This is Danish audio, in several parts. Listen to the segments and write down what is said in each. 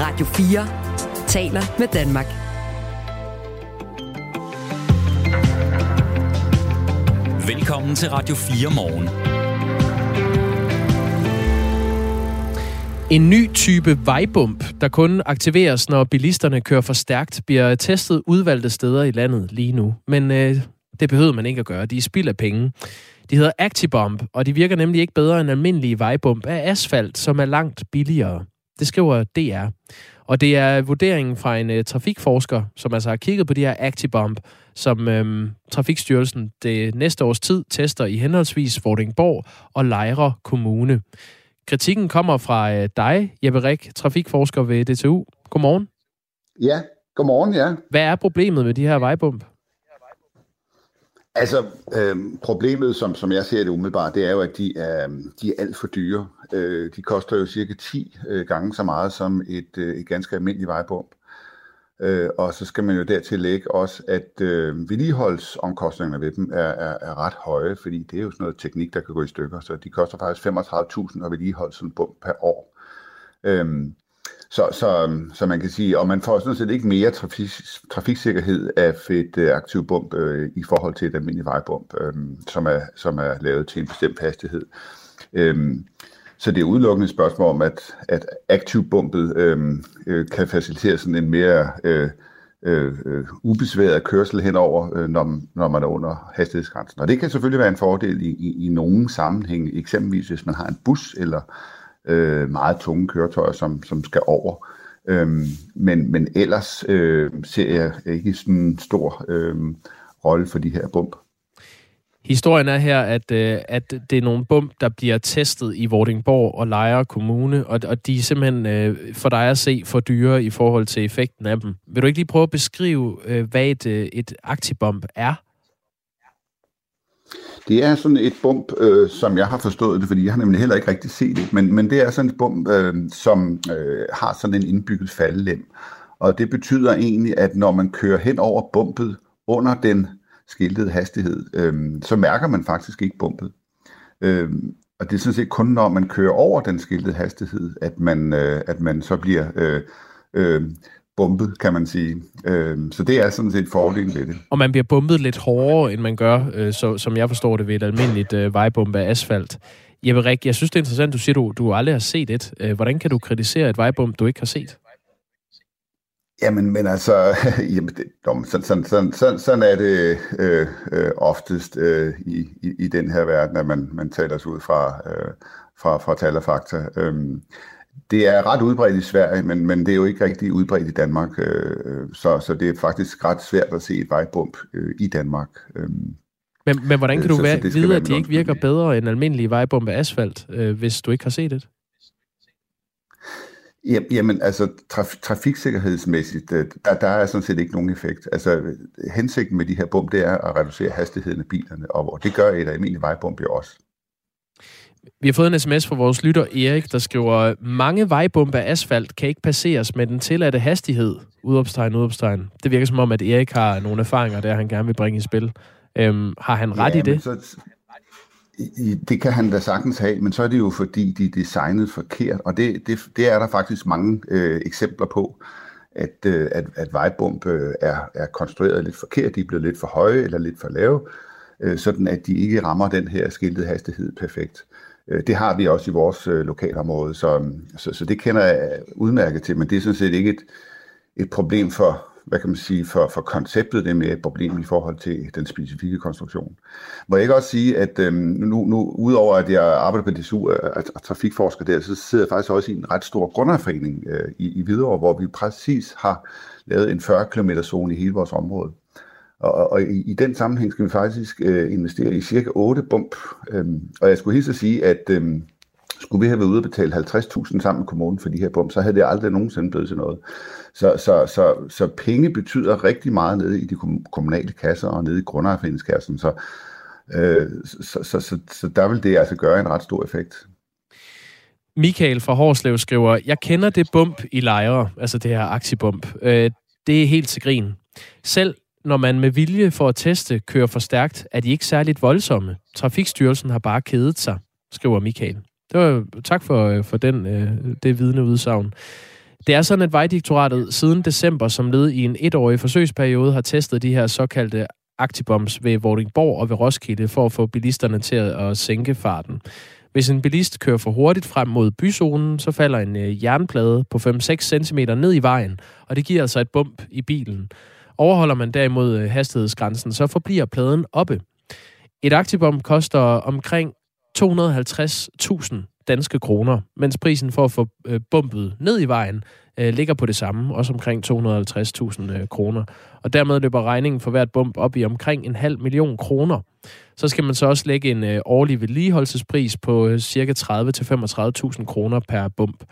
Radio 4 taler med Danmark. Velkommen til Radio 4 morgen. En ny type vejbump, der kun aktiveres, når bilisterne kører for stærkt, bliver testet udvalgte steder i landet lige nu. Men øh, det behøver man ikke at gøre. De er spild af penge. De hedder Actibomb, og de virker nemlig ikke bedre end almindelige vejbump af asfalt, som er langt billigere. Det skriver DR. Og det er vurderingen fra en uh, trafikforsker, som altså har kigget på de her Actibomb, som øhm, Trafikstyrelsen det næste års tid tester i henholdsvis Vordingborg og Lejre Kommune. Kritikken kommer fra øh, dig, Jeppe Rik, trafikforsker ved DTU. Godmorgen. Ja, godmorgen, ja. Hvad er problemet med de her vejbump? Altså, øh, problemet, som, som jeg ser det umiddelbart, det er jo, at de er, de er alt for dyre. Øh, de koster jo cirka 10 øh, gange så meget som et, øh, et ganske almindeligt vejbump. Øh, og så skal man jo dertil lægge også, at øh, vedligeholdsomkostningerne ved dem er, er, er ret høje, fordi det er jo sådan noget teknik, der kan gå i stykker. Så de koster faktisk 35.000 at vedligeholde sådan en bump per år. Øh, så, så, så man kan sige, og man får sådan set ikke mere trafik, trafiksikkerhed af et øh, bump øh, i forhold til et almindeligt vejbump, øh, som, er, som er lavet til en bestemt hastighed. Øh, så det er udelukkende et spørgsmål om, at, at aktivbumpet øh, øh, kan facilitere sådan en mere øh, øh, øh, ubesværet kørsel henover, øh, når, når man er under hastighedsgrænsen. Og det kan selvfølgelig være en fordel i, i, i nogle sammenhænge, eksempelvis hvis man har en bus eller øh, meget tunge køretøjer, som, som skal over. Øhm, men, men ellers øh, ser jeg ikke sådan en stor øh, rolle for de her bump. Historien er her, at, øh, at det er nogle bump, der bliver testet i Vordingborg og Lejre Kommune, og, og de er simpelthen øh, for dig at se for dyre i forhold til effekten af dem. Vil du ikke lige prøve at beskrive, øh, hvad et, øh, et aktibump er? Det er sådan et bump, øh, som jeg har forstået det, fordi jeg har nemlig heller ikke rigtig set det, men, men det er sådan et bump, øh, som øh, har sådan en indbygget faldelem. Og det betyder egentlig, at når man kører hen over bumpet under den skiltet hastighed, øh, så mærker man faktisk ikke bumpet. Øh, og det er sådan set kun, når man kører over den skiltede hastighed, at man, øh, at man så bliver øh, øh, bumpet, kan man sige. Øh, så det er sådan set fordelen ved det. Og man bliver bumpet lidt hårdere, end man gør, øh, så, som jeg forstår det, ved et almindeligt øh, vejbump af asfalt. Jeppe Rik, jeg synes, det er interessant, du siger, du, du aldrig har set et. Øh, hvordan kan du kritisere et vejbump, du ikke har set? Jamen, men altså, jamen, det, sådan, sådan, sådan, sådan, sådan er det øh, øh, oftest øh, i, i, i den her verden, at man, man taler sig ud fra, øh, fra, fra tal og fakta. Øh, det er ret udbredt i Sverige, men, men det er jo ikke rigtig udbredt i Danmark, øh, så, så det er faktisk ret svært at se et vejbump øh, i Danmark. Øh, men, men hvordan kan du så, være, så vide, at de ikke virker bedre end almindelige vejbump af asfalt, øh, hvis du ikke har set det? Jamen, altså traf- trafiksikkerhedsmæssigt, øh, der, der er sådan set ikke nogen effekt. Altså, hensigten med de her bump, det er at reducere hastigheden af bilerne, og det gør et almindeligt vejbump jo også. Vi har fået en sms fra vores lytter Erik, der skriver, mange vejbumper af asfalt kan ikke passeres med den tilladte hastighed. Udopstegn, udopstegn. Det virker som om, at Erik har nogle erfaringer, der han gerne vil bringe i spil. Øhm, har han ret ja, i det? Så, det kan han da sagtens have, men så er det jo fordi, de er designet forkert, og det, det, det er der faktisk mange øh, eksempler på, at, øh, at, at vejbump øh, er, er konstrueret lidt forkert, de er blevet lidt for høje eller lidt for lave, øh, sådan at de ikke rammer den her skiltede hastighed perfekt. Øh, det har vi også i vores øh, lokalområde, så, så, så det kender jeg udmærket til, men det er sådan set ikke et, et problem for, hvad kan man sige, for, for konceptet, det med et problem i forhold til den specifikke konstruktion. Må jeg ikke også sige, at øhm, nu, nu udover at jeg arbejder på DSU og, øh, trafikforsker der, så sidder jeg faktisk også i en ret stor grunderforening øh, i, i Hvidovre, hvor vi præcis har lavet en 40 km zone i hele vores område. Og, og i, i den sammenhæng skal vi faktisk øh, investere i cirka 8 bump. Øhm, og jeg skulle helt så sige, at øhm, skulle vi have været ude og betale 50.000 sammen med kommunen for de her bump, så havde det aldrig nogensinde blevet til noget. Så, så, så, så penge betyder rigtig meget nede i de kommunale kasser og nede i grundejerforeningskassen. Så, øh, så, så, så, så der vil det altså gøre en ret stor effekt. Michael fra Horslev skriver, jeg kender det bump i lejre, altså det her aktiebump. Øh, det er helt til grin. Selv når man med vilje for at teste kører for stærkt, er de ikke særligt voldsomme. Trafikstyrelsen har bare kedet sig, skriver Michael. Det var, tak for, øh, for den, øh, det vidne udsagn. Det er sådan, at Vejdirektoratet siden december som led i en etårig forsøgsperiode har testet de her såkaldte aktibombs ved Vordingborg og ved Roskilde for at få bilisterne til at sænke farten. Hvis en bilist kører for hurtigt frem mod byzonen, så falder en øh, jernplade på 5-6 cm ned i vejen, og det giver altså et bump i bilen. Overholder man derimod øh, hastighedsgrænsen, så forbliver pladen oppe. Et aktibom koster omkring 250.000 danske kroner, mens prisen for at få øh, bumpet ned i vejen øh, ligger på det samme, også omkring 250.000 øh, kroner. Og dermed løber regningen for hvert bump op i omkring en halv million kroner. Så skal man så også lægge en øh, årlig vedligeholdelsespris på øh, ca. 30-35.000 kroner per bump.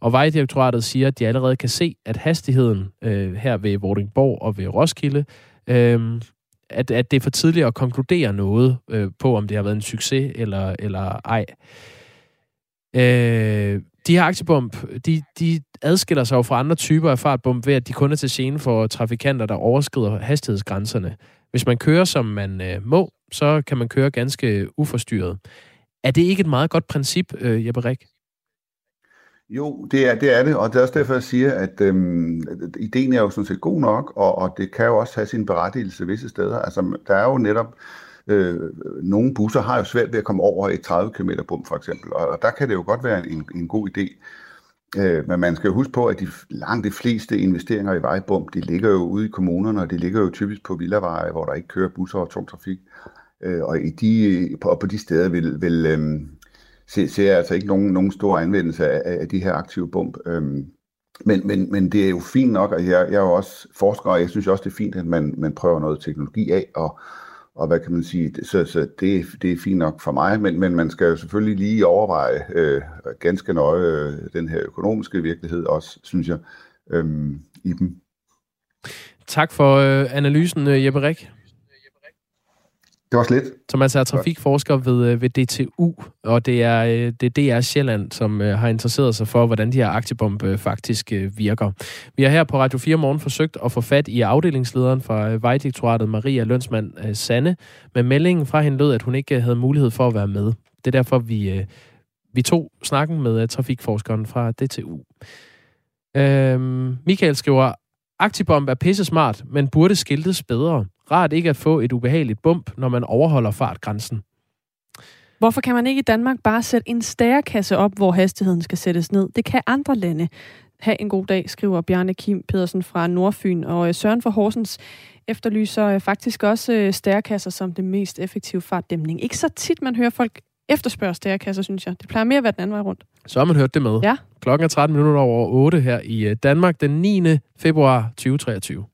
Og Vejdirektoratet siger, at de allerede kan se, at hastigheden øh, her ved Vordingborg og ved Roskilde, øh, at, at det er for tidligt at konkludere noget øh, på, om det har været en succes eller, eller ej. Øh, de her aktiebomb, de, de adskiller sig jo fra andre typer af fartbomb ved, at de kun er til scene for trafikanter, der overskrider hastighedsgrænserne. Hvis man kører, som man øh, må, så kan man køre ganske uforstyrret. Er det ikke et meget godt princip, øh, Jeppe Rik? Jo, det er, det er det, og det er også derfor, jeg siger, at øhm, ideen er jo sådan set god nok, og, og det kan jo også have sin berettigelse visse steder. Altså, der er jo netop, øh, nogle busser har jo svært ved at komme over et 30 km bum, for eksempel, og, og der kan det jo godt være en, en god idé. Øh, men man skal jo huske på, at de langt de fleste investeringer i vejbum, de ligger jo ude i kommunerne, og de ligger jo typisk på villaveje, hvor der ikke kører busser og tung trafik. Øh, og i de, på, på de steder vil, vil øh, ser, ser altså ikke nogen, nogen stor anvendelse af, af de her aktive bump. Øhm, men, men, men det er jo fint nok, og jeg, jeg er jo også forsker, og jeg synes også, det er fint, at man, man prøver noget teknologi af, og, og hvad kan man sige, så, så det, det er fint nok for mig, men, men man skal jo selvfølgelig lige overveje øh, ganske nøje øh, den her økonomiske virkelighed også, synes jeg, øh, i dem. Tak for øh, analysen, øh, Jeppe Rik. Det var slet. Som altså er trafikforsker ved, øh, ved DTU, og det er, øh, det er DR Sjælland, som øh, har interesseret sig for, hvordan de her aktiebombe faktisk virker. Vi har her på Radio 4 Morgen forsøgt at få fat i afdelingslederen fra Vejdirektoratet, Maria Lønsmand Sande, men meldingen fra hende lød, at hun ikke havde mulighed for at være med. Det er derfor, vi, vi tog snakken med trafikforskeren fra DTU. Øhm, Michael skriver, Aktibomb er pisse smart, men burde skiltes bedre. Rart ikke at få et ubehageligt bump, når man overholder fartgrænsen. Hvorfor kan man ikke i Danmark bare sætte en stærkasse op, hvor hastigheden skal sættes ned? Det kan andre lande. Ha' en god dag, skriver Bjarne Kim Pedersen fra Nordfyn. Og øh, Søren for Horsens efterlyser øh, faktisk også øh, stærkasser som det mest effektive fartdæmning. Ikke så tit, man hører folk efterspørge stærkasser, synes jeg. Det plejer mere at være den anden vej rundt. Så har man hørt det med. Ja. Klokken er 13 minutter over 8 her i Danmark den 9. februar 2023.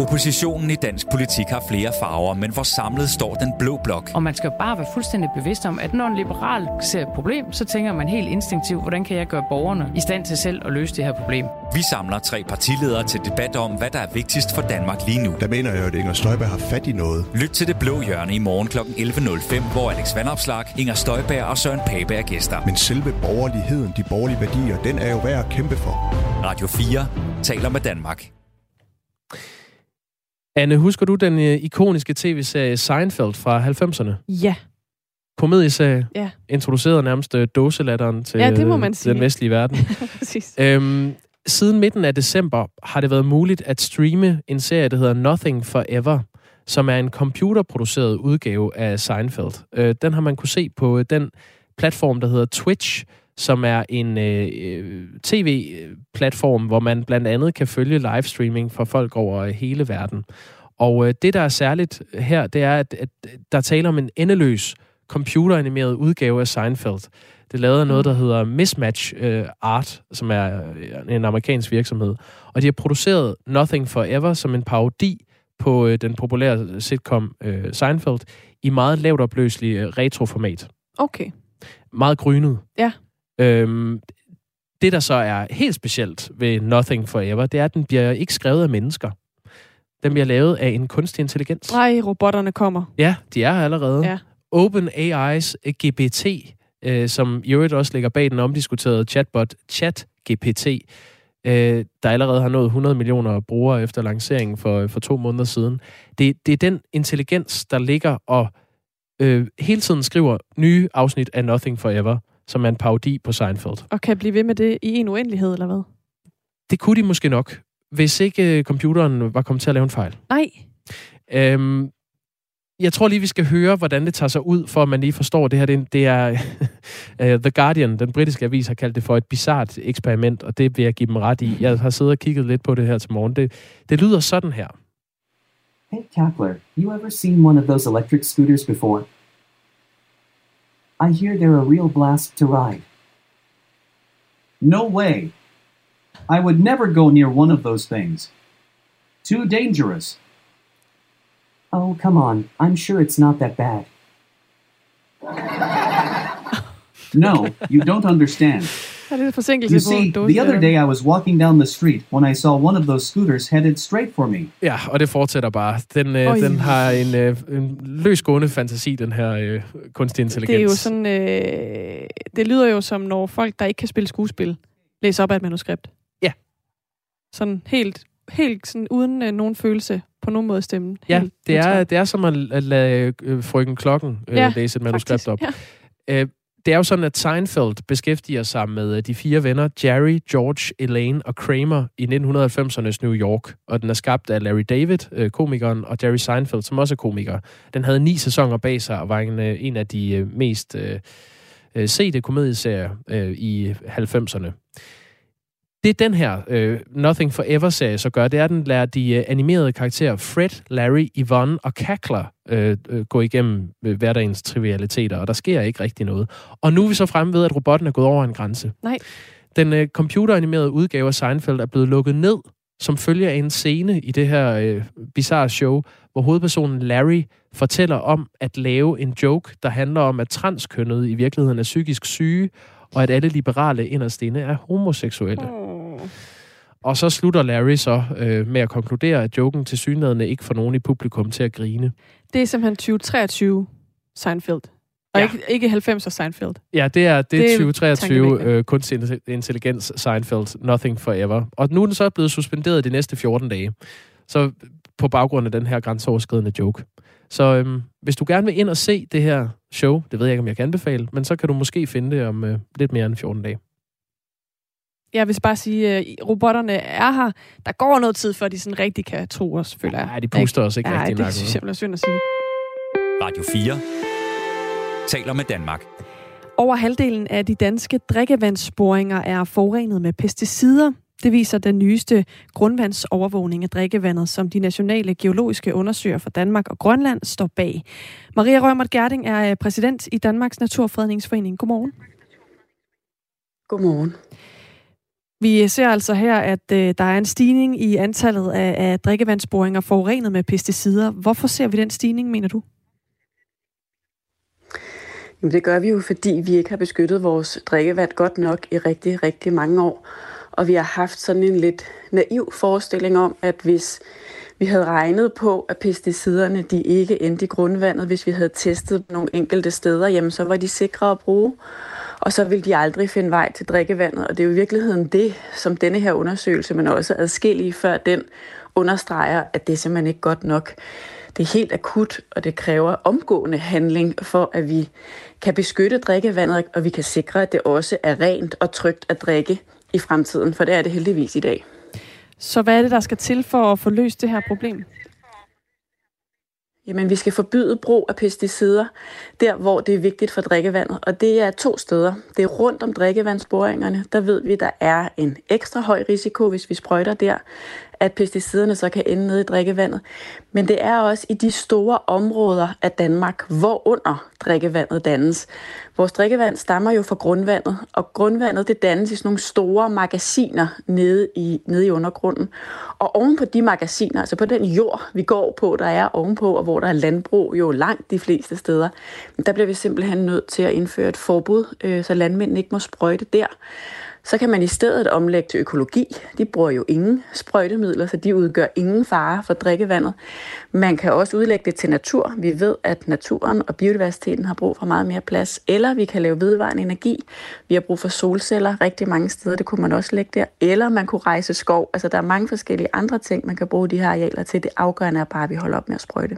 Oppositionen i dansk politik har flere farver, men hvor samlet står den blå blok. Og man skal bare være fuldstændig bevidst om, at når en liberal ser et problem, så tænker man helt instinktivt, hvordan kan jeg gøre borgerne i stand til selv at løse det her problem. Vi samler tre partiledere til debat om, hvad der er vigtigst for Danmark lige nu. Der mener jeg, at Inger Støjberg har fat i noget. Lyt til det blå hjørne i morgen kl. 11.05, hvor Alex Vandopslag, Inger Støjberg og Søren Pape er gæster. Men selve borgerligheden, de borgerlige værdier, den er jo værd at kæmpe for. Radio 4 taler med Danmark. Anne, husker du den øh, ikoniske tv-serie Seinfeld fra 90'erne? Ja. Komedieserie. Ja. Introducerede nærmest øh, dåselatteren til ja, det må man sige. den vestlige verden. Præcis. Øhm, siden midten af december har det været muligt at streame en serie, der hedder Nothing Forever, som er en computerproduceret udgave af Seinfeld. Øh, den har man kunne se på den platform, der hedder Twitch, som er en øh, øh, tv-platform, hvor man blandt andet kan følge livestreaming for folk over hele verden. Og øh, det, der er særligt her, det er, at, at der taler om en endeløs computeranimeret udgave af Seinfeld. Det lavede noget, der hedder Mismatch øh, Art, som er øh, en amerikansk virksomhed. Og de har produceret Nothing Forever som en parodi på øh, den populære sitcom øh, Seinfeld i meget lavt opløselig øh, retroformat. Okay. Meget grynet. Ja. Øhm, det, der så er helt specielt ved Nothing Forever, det er, at den bliver ikke skrevet af mennesker. Den bliver lavet af en kunstig intelligens. Nej, robotterne kommer. Ja, de er her allerede. Ja. OpenAI's GPT, øh, som i øvrigt også ligger bag den omdiskuterede chatbot ChatGPT, øh, der allerede har nået 100 millioner brugere efter lanceringen for, for to måneder siden. Det, det er den intelligens, der ligger og øh, hele tiden skriver nye afsnit af Nothing Forever som er en parodi på Seinfeld. Og kan blive ved med det i en uendelighed, eller hvad? Det kunne de måske nok, hvis ikke øh, computeren var kommet til at lave en fejl. Nej. Øhm, jeg tror lige, vi skal høre, hvordan det tager sig ud, for at man lige forstår det her. Det, det er uh, The Guardian, den britiske avis, har kaldt det for et bizart eksperiment, og det vil jeg give dem ret i. Jeg har siddet og kigget lidt på det her til morgen. Det, det lyder sådan her. Hey Kapler, you ever seen one of those electric scooters before? I hear they're a real blast to ride. No way. I would never go near one of those things. Too dangerous. Oh, come on. I'm sure it's not that bad. No, you don't understand. Det forsinkelse You på see, the other day I was walking down the street when I saw one of those scooters headed straight for me. Ja, og det fortsætter bare. Den, øh, den har en, øh, en løsgående fantasi, den her øh, kunstig intelligens. Det er jo sådan, øh, det lyder jo som, når folk, der ikke kan spille skuespil, læser op af et manuskript. Ja. Sådan helt, helt sådan uden øh, nogen følelse på nogen måde stemmen. Ja, Helt det er, det er som at, at lade øh, frøken Klokken øh, Ja, læse et manuskript faktisk. op. Ja. Øh, det er jo sådan, at Seinfeld beskæftiger sig med øh, de fire venner, Jerry, George, Elaine og Kramer i 1990'ernes New York. Og den er skabt af Larry David, øh, komikeren, og Jerry Seinfeld, som også er komiker. Den havde ni sæsoner bag sig og var en, øh, en af de mest øh, sete komedieserier øh, i 90'erne. Det den her øh, Nothing Forever-serie så gør, det er, at den lader de øh, animerede karakterer Fred, Larry, Yvonne og Cackler øh, øh, gå igennem øh, hverdagens trivialiteter, og der sker ikke rigtig noget. Og nu er vi så fremme ved, at robotten er gået over en grænse. Nej. Den øh, computeranimerede udgave af Seinfeld er blevet lukket ned, som følge af en scene i det her øh, bizarre show, hvor hovedpersonen Larry fortæller om at lave en joke, der handler om, at transkønnede i virkeligheden er psykisk syge, og at alle liberale inderst inde er homoseksuelle. Og så slutter Larry så øh, med at konkludere, at joken til synligheden ikke får nogen i publikum til at grine. Det er simpelthen 2023 Seinfeld. Og Ja. ikke, ikke 90'er Seinfeld. Ja, det er, det er er 2023 tankevækkende. øh, kunstig intelligens Seinfeld, Nothing Forever. Og nu er den så blevet suspenderet de næste 14 dage. Så på baggrund af den her grænseoverskridende joke. Så øhm, hvis du gerne vil ind og se det her show, det ved jeg ikke, om jeg kan anbefale, men så kan du måske finde det om øh, lidt mere end 14 dage. Jeg vil bare sige, at robotterne er her. Der går noget tid, før de sådan rigtig kan tro os, føler jeg. Nej, de puster os ikke Nej, rigtig det nakken. synes jeg er synd at sige. Radio 4 taler med Danmark. Over halvdelen af de danske drikkevandsboringer er forurenet med pesticider. Det viser den nyeste grundvandsovervågning af drikkevandet, som de nationale geologiske undersøgere for Danmark og Grønland står bag. Maria Rømert Gerding er øh, præsident i Danmarks Naturfredningsforening. Godmorgen. Godmorgen. Vi ser altså her, at øh, der er en stigning i antallet af, af drikkevandsboringer forurenet med pesticider. Hvorfor ser vi den stigning, mener du? Jamen, det gør vi jo, fordi vi ikke har beskyttet vores drikkevand godt nok i rigtig, rigtig mange år. Og vi har haft sådan en lidt naiv forestilling om, at hvis vi havde regnet på, at pesticiderne de ikke endte i grundvandet, hvis vi havde testet nogle enkelte steder, jamen så var de sikre at bruge. Og så vil de aldrig finde vej til drikkevandet. Og det er jo i virkeligheden det, som denne her undersøgelse, men også adskillige før den, understreger, at det er simpelthen ikke godt nok. Det er helt akut, og det kræver omgående handling for, at vi kan beskytte drikkevandet, og vi kan sikre, at det også er rent og trygt at drikke i fremtiden, for det er det heldigvis i dag. Så hvad er det, der skal til for at få løst det her problem? Jamen, vi skal forbyde brug af pesticider der, hvor det er vigtigt for drikkevandet. Og det er to steder. Det er rundt om drikkevandsboringerne. Der ved vi, der er en ekstra høj risiko, hvis vi sprøjter der, at pesticiderne så kan ende nede i drikkevandet. Men det er også i de store områder af Danmark, hvor under drikkevandet dannes. Vores drikkevand stammer jo fra grundvandet, og grundvandet det dannes i sådan nogle store magasiner nede i, nede i undergrunden. Og oven på de magasiner, altså på den jord, vi går på, der er ovenpå, og hvor der er landbrug jo langt de fleste steder, der bliver vi simpelthen nødt til at indføre et forbud, øh, så landmændene ikke må sprøjte der. Så kan man i stedet omlægge til økologi. De bruger jo ingen sprøjtemidler, så de udgør ingen fare for drikkevandet. Man kan også udlægge det til natur. Vi ved, at naturen og biodiversiteten har brug for meget mere plads. Eller vi kan lave vedvarende energi. Vi har brug for solceller rigtig mange steder. Det kunne man også lægge der. Eller man kunne rejse skov. Altså der er mange forskellige andre ting, man kan bruge de her arealer til. Det afgørende er bare, at vi holder op med at sprøjte.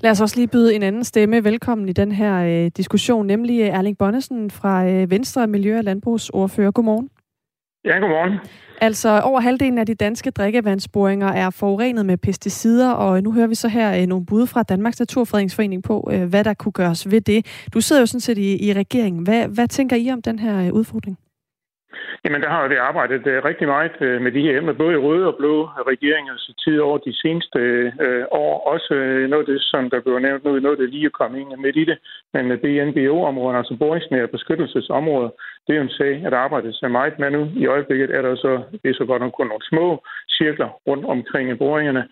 Lad os også lige byde en anden stemme velkommen i den her øh, diskussion, nemlig øh, Erling Bonnesen fra øh, Venstre Miljø- og Landbrugsordfører. Godmorgen. Ja, godmorgen. Altså, over halvdelen af de danske drikkevandsboringer er forurenet med pesticider, og nu hører vi så her øh, nogle bud fra Danmarks Naturfredningsforening på, øh, hvad der kunne gøres ved det. Du sidder jo sådan set i, i regeringen. Hvad, hvad tænker I om den her øh, udfordring? Jamen, der har vi arbejdet øh, rigtig meget øh, med de her emner, både i røde og blå regeringers tid over de seneste øh, år. Også noget af det, som der blev nævnt nu, noget, det lige er komme ind midt i det, men BNBO-områderne, altså boringsnære beskyttelsesområder, det er jo en sag, at arbejdet så meget med nu. I øjeblikket er der så, det er så godt nok kun nogle små cirkler rundt omkring boringerne,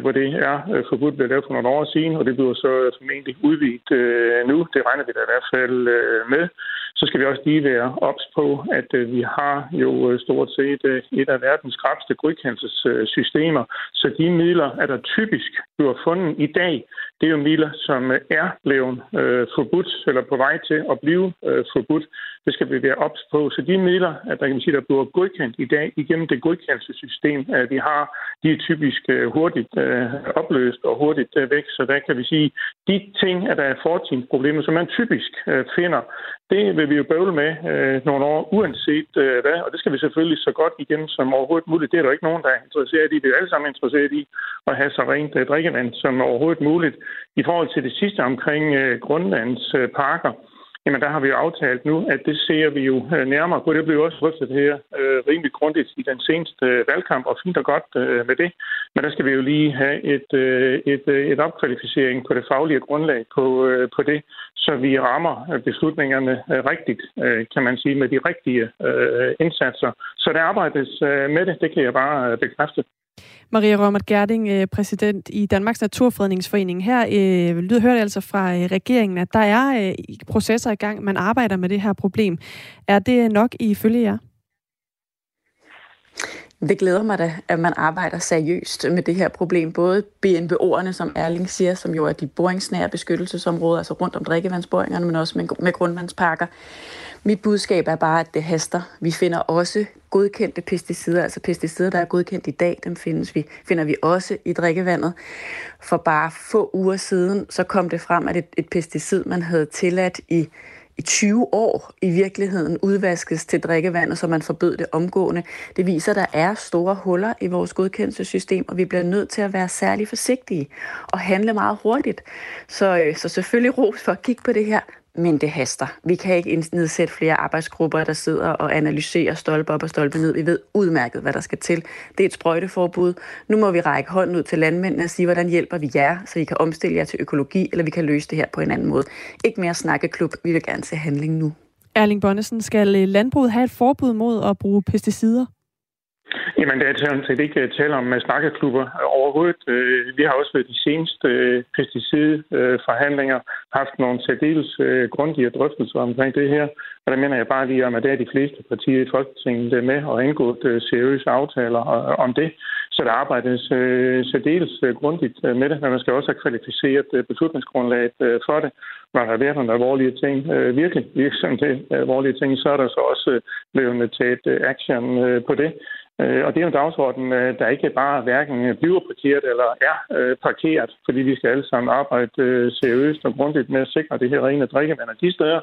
hvor det er forbudt blevet lavet for nogle år siden, og det bliver så formentlig udvidet nu. Det regner vi da i hvert fald med. Så skal vi også lige være ops på, at øh, vi har jo øh, stort set øh, et af verdens kraftigste godkendelsessystemer. Så de midler, er der typisk bliver fundet i dag, det er jo midler, som øh, er blevet øh, forbudt eller på vej til at blive øh, forbudt. Det skal vi være ops på. Så de midler, at der kan man sige, der bliver godkendt i dag igennem det godkendelsessystem, at vi har, de er typisk øh, hurtigt øh, opløst og hurtigt øh, væk. Så der kan vi sige, de ting, at der er fortidsproblemer, som man typisk øh, finder, det vil vi jo bøvle med øh, nogle år, uanset øh, hvad. Og det skal vi selvfølgelig så godt igennem som overhovedet muligt. Det er der ikke nogen, der er interesseret i. Det er jo alle sammen interesseret i at have så rent øh, drikkevand som overhovedet muligt. I forhold til det sidste omkring øh, grundlandsparker, øh, Jamen, der har vi jo aftalt nu, at det ser vi jo øh, nærmere på. Det blev også drøftet her øh, rimelig grundigt i den seneste øh, valgkamp, og fint og godt øh, med det. Men der skal vi jo lige have et, øh, et, øh, et opkvalificering på det faglige grundlag på, øh, på det, så vi rammer øh, beslutningerne øh, rigtigt, øh, kan man sige, med de rigtige øh, indsatser. Så der arbejdes øh, med det, det kan jeg bare øh, bekræfte. Maria Rømert Gerding, øh, præsident i Danmarks Naturfredningsforening. Her øh, lyder hørt altså fra øh, regeringen, at der er øh, processer i gang, man arbejder med det her problem. Er det nok ifølge jer? Det glæder mig da, at man arbejder seriøst med det her problem. Både BNBO'erne, som Erling siger, som jo er de boringsnære beskyttelsesområder, altså rundt om drikkevandsboringerne, men også med, med grundvandsparker. Mit budskab er bare, at det haster. Vi finder også godkendte pesticider, altså pesticider, der er godkendt i dag, dem findes vi, finder vi også i drikkevandet. For bare få uger siden, så kom det frem, at et, et pesticid, man havde tilladt i i 20 år i virkeligheden udvaskes til drikkevandet, så man forbød det omgående. Det viser, at der er store huller i vores godkendelsessystem, og vi bliver nødt til at være særlig forsigtige og handle meget hurtigt. Så, øh, så selvfølgelig ros for at kigge på det her, men det haster. Vi kan ikke nedsætte flere arbejdsgrupper, der sidder og analyserer stolpe op og stolpe ned. Vi ved udmærket, hvad der skal til. Det er et sprøjteforbud. Nu må vi række hånden ud til landmændene og sige, hvordan hjælper vi jer, så I kan omstille jer til økologi, eller vi kan løse det her på en anden måde. Ikke mere snakkeklub. Vi vil gerne se handling nu. Erling Bonnesen, skal øh, landbruget have et forbud mod at bruge pesticider? Jamen, der er sådan set ikke tale om snakkeklubber overhovedet. Øh, vi har også ved de seneste øh, pesticidforhandlinger haft nogle særdeles øh, grundige drøftelser omkring det her. Og der mener jeg bare lige om, at det er de fleste partier i Folketinget der med og indgået seriøse aftaler om det. Så der arbejdes særdeles grundigt med det, men man skal også have kvalificeret beslutningsgrundlaget for det. Når der har været nogle alvorlige ting, virkelig virksomt alvorlige ting, så er der så også blevet taget action på det. Øh, og det er en dagsorden, øh, der ikke bare hverken bliver parkeret eller er øh, parkeret, fordi vi skal alle sammen arbejde seriøst og grundigt med at sikre det her rene drikkevand. Og de steder,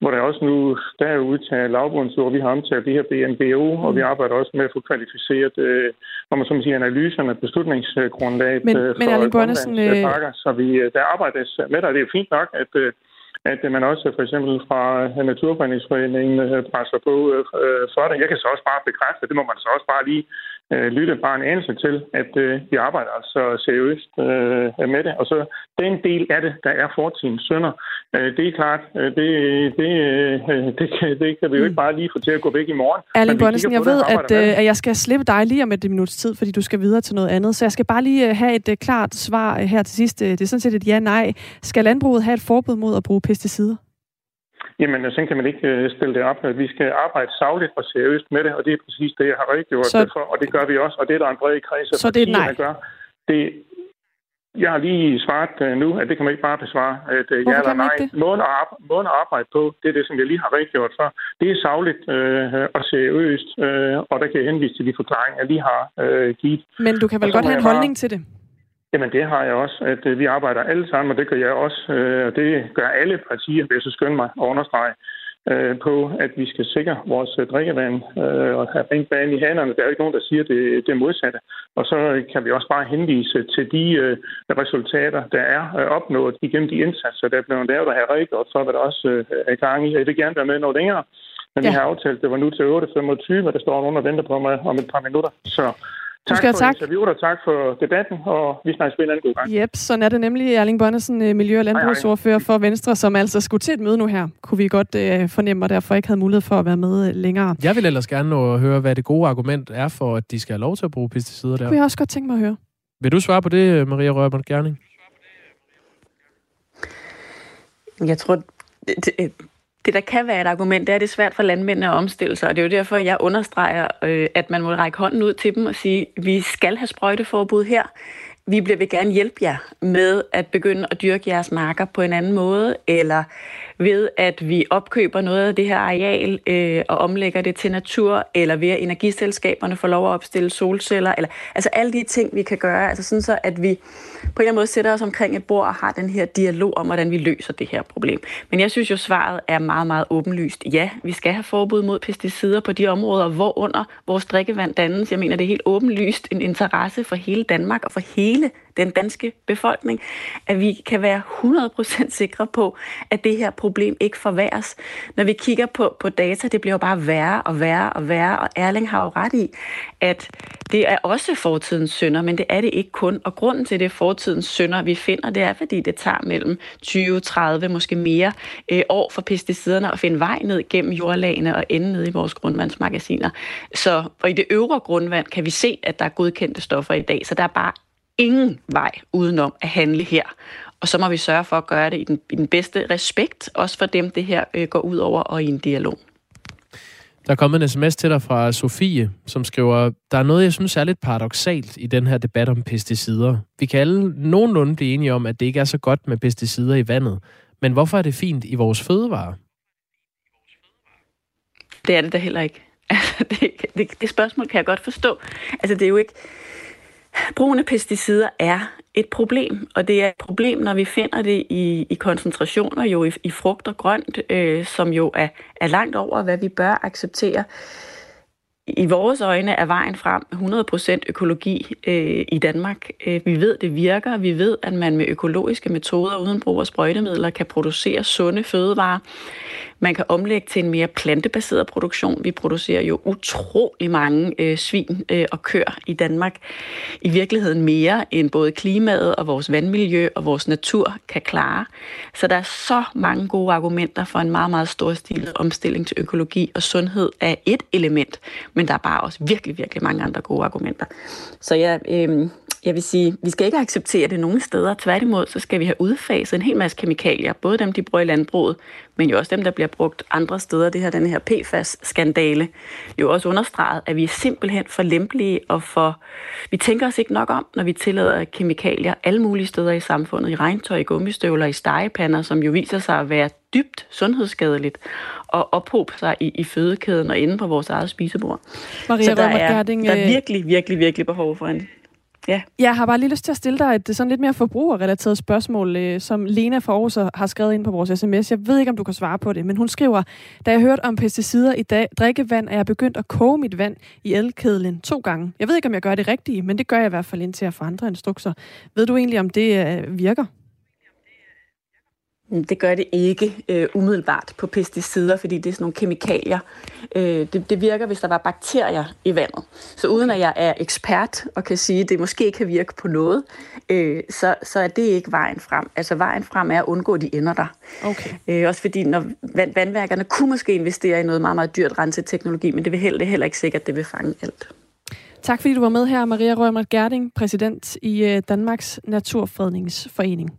hvor der også nu, der er udtaget lavbundsord, vi har omtalt det her BNBO, mm. og vi arbejder også med at få kvalificeret, øh, hvor man, siger, analyserne, beslutningsgrundlaget men, øh, for men, pakker, så vi, der arbejdes med det, og det er fint nok, at øh, at man også for eksempel fra øh, Naturforeningsforeningen øh, presser på øh, for det. Jeg kan så også bare bekræfte, det må man så også bare lige øh, lytte bare en anelse til, at vi arbejder altså seriøst med det. Og så den del af det, der er fortidens sønder, det er klart, det, det, det, kan, det kan vi jo ikke bare lige få til at gå væk i morgen. Erling Bonnesen, jeg ved, at, at jeg skal slippe dig lige om et minuts tid, fordi du skal videre til noget andet. Så jeg skal bare lige have et klart svar her til sidst. Det er sådan set et ja-nej. Skal landbruget have et forbud mod at bruge pesticider? Jamen, sådan kan man ikke øh, stille det op. Vi skal arbejde savligt og seriøst med det, og det er præcis det, jeg har redegjort så... for, og det gør vi også, og det er der en bred kreds af så det er nej. gør. Det, jeg har lige svaret uh, nu, at det kan man ikke bare besvare. At, uh, ja eller nej. Måden at, arbejde, måden at arbejde på, det er det, som jeg lige har redegjort for. Det er savligt uh, og seriøst, uh, og der kan jeg henvise til de forklaringer, jeg lige har uh, givet. Men du kan vel godt have en holdning bare... til det? Jamen, det har jeg også. At uh, vi arbejder alle sammen, og det gør jeg også. Uh, og det gør alle partier, vil jeg så skynde mig at understrege øh, på, at vi skal sikre vores øh, drikkevand øh, og have rent vand i hanerne. Der er jo ikke nogen, der siger det, det modsatte. Og så kan vi også bare henvise til de øh, resultater, der er øh, opnået igennem de indsatser, der er blevet lavet og have redegjort for, hvad der også øh, er i gang i. Jeg vil gerne være med noget længere. Men ja. vi har aftalt, det var nu til 8.25, og der står nogen og venter på mig om et par minutter. Så Tak skal for tak. interviewet, og tak for debatten, og vi snakkes ved en anden god gang. Yep, sådan er det nemlig. Erling Bonnesen, øh, Miljø- og Landbrugsordfører for Venstre, som altså skulle til et møde nu her, kunne vi godt øh, fornemme, og derfor ikke havde mulighed for at være med øh, længere. Jeg vil ellers gerne nå at høre, hvad det gode argument er for, at de skal have lov til at bruge pesticider der. Det kunne jeg også godt tænke mig at høre. Vil du svare på det, Maria Rørbert Gerning? Jeg tror, det, det, det, der kan være et argument, det er, at det er svært for landmændene at omstille sig, og det er jo derfor, jeg understreger, øh, at man må række hånden ud til dem og sige, vi skal have sprøjteforbud her. Vi vil gerne hjælpe jer med at begynde at dyrke jeres marker på en anden måde, eller ved at vi opkøber noget af det her areal øh, og omlægger det til natur, eller ved at energiselskaberne får lov at opstille solceller, eller altså alle de ting, vi kan gøre, altså sådan så, at vi på en eller anden måde sætter os omkring et bord og har den her dialog om, hvordan vi løser det her problem. Men jeg synes jo, svaret er meget, meget åbenlyst. Ja, vi skal have forbud mod pesticider på de områder, hvor under vores drikkevand dannes. Jeg mener, det er helt åbenlyst en interesse for hele Danmark og for hele den danske befolkning, at vi kan være 100% sikre på, at det her problem ikke forværres. Når vi kigger på, på data, det bliver jo bare værre og værre og værre, og Erling har jo ret i, at det er også fortidens synder, men det er det ikke kun. Og grunden til, det er fortidens synder, vi finder, det er, fordi det tager mellem 20, 30, måske mere øh, år for pesticiderne at finde vej ned gennem jordlagene og ende ned i vores grundvandsmagasiner. Så og i det øvre grundvand kan vi se, at der er godkendte stoffer i dag, så der er bare ingen vej udenom at handle her. Og så må vi sørge for at gøre det i den, i den bedste respekt, også for dem, det her øh, går ud over, og i en dialog. Der er kommet en sms til dig fra Sofie, som skriver, der er noget, jeg synes er lidt paradoxalt i den her debat om pesticider. Vi kan alle nogenlunde blive enige om, at det ikke er så godt med pesticider i vandet. Men hvorfor er det fint i vores fødevarer? Det er det da heller ikke. Altså, det, det, det spørgsmål kan jeg godt forstå. Altså, det er jo ikke... Brugen af pesticider er et problem, og det er et problem, når vi finder det i, i koncentrationer jo i, i frugt og grønt, øh, som jo er, er langt over, hvad vi bør acceptere. I vores øjne er vejen frem 100% økologi øh, i Danmark. Øh, vi ved, det virker. Vi ved, at man med økologiske metoder uden brug af sprøjtemidler kan producere sunde fødevarer. Man kan omlægge til en mere plantebaseret produktion. Vi producerer jo utrolig mange øh, svin øh, og køer i Danmark. I virkeligheden mere end både klimaet og vores vandmiljø og vores natur kan klare. Så der er så mange gode argumenter for en meget, meget stor stil omstilling til økologi, og sundhed er et element, men der er bare også virkelig, virkelig mange andre gode argumenter. Så jeg, øh, jeg vil sige, vi skal ikke acceptere det nogen steder. Tværtimod, så skal vi have udfaset en hel masse kemikalier. Både dem, de bruger i landbruget, men jo også dem, der bliver brugt andre steder. Det her, den her PFAS-skandale, jo også understreget, at vi er simpelthen for lempelige og for... Vi tænker os ikke nok om, når vi tillader kemikalier alle mulige steder i samfundet. I regntøj, i gummistøvler, i stegepander, som jo viser sig at være dybt sundhedsskadeligt og ophobe sig i, i fødekæden og inde på vores eget spisebord. Maria Så der er, der er virkelig, virkelig, virkelig behov for en Ja. Jeg har bare lige lyst til at stille dig et øh, sådan lidt mere forbrugerrelateret spørgsmål, øh, som Lena fra Aarhus har skrevet ind på vores sms. Jeg ved ikke, om du kan svare på det, men hun skriver, da jeg hørte om pesticider i dag, drikkevand, er jeg begyndt at koge mit vand i elkedlen to gange. Jeg ved ikke, om jeg gør det rigtige, men det gør jeg i hvert fald indtil jeg forandrer instrukser. Ved du egentlig, om det øh, virker? Det gør det ikke øh, umiddelbart på pesticider, fordi det er sådan nogle kemikalier. Øh, det, det virker, hvis der var bakterier i vandet. Så uden at jeg er ekspert og kan sige, at det måske kan virke på noget, øh, så, så er det ikke vejen frem. Altså vejen frem er at undgå, at de ender der. Okay. Øh, også fordi når vand, vandværkerne kunne måske investere i noget meget, meget dyrt renseteknologi, men det vil heller, det er heller ikke sikkert, at det vil fange alt. Tak fordi du var med her, Maria Rømert Gerding, præsident i øh, Danmarks Naturfredningsforening.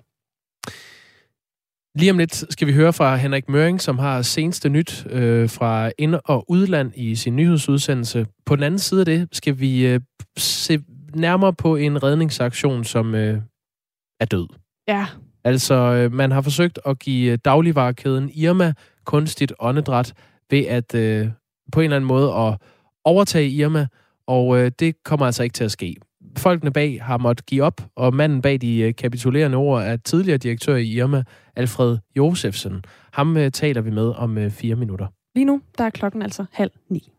Lige om lidt skal vi høre fra Henrik Møring, som har seneste nyt øh, fra ind- og udland i sin nyhedsudsendelse. På den anden side af det skal vi øh, se nærmere på en redningsaktion, som øh, er død. Ja. Altså, øh, man har forsøgt at give øh, dagligvarekæden Irma kunstigt åndedræt ved at øh, på en eller anden måde at overtage Irma, og øh, det kommer altså ikke til at ske. Folkene bag har måttet give op, og manden bag de øh, kapitulerende ord er tidligere direktør i Irma, Alfred Josefsen. Ham øh, taler vi med om øh, fire minutter. Lige nu, der er klokken altså halv ni.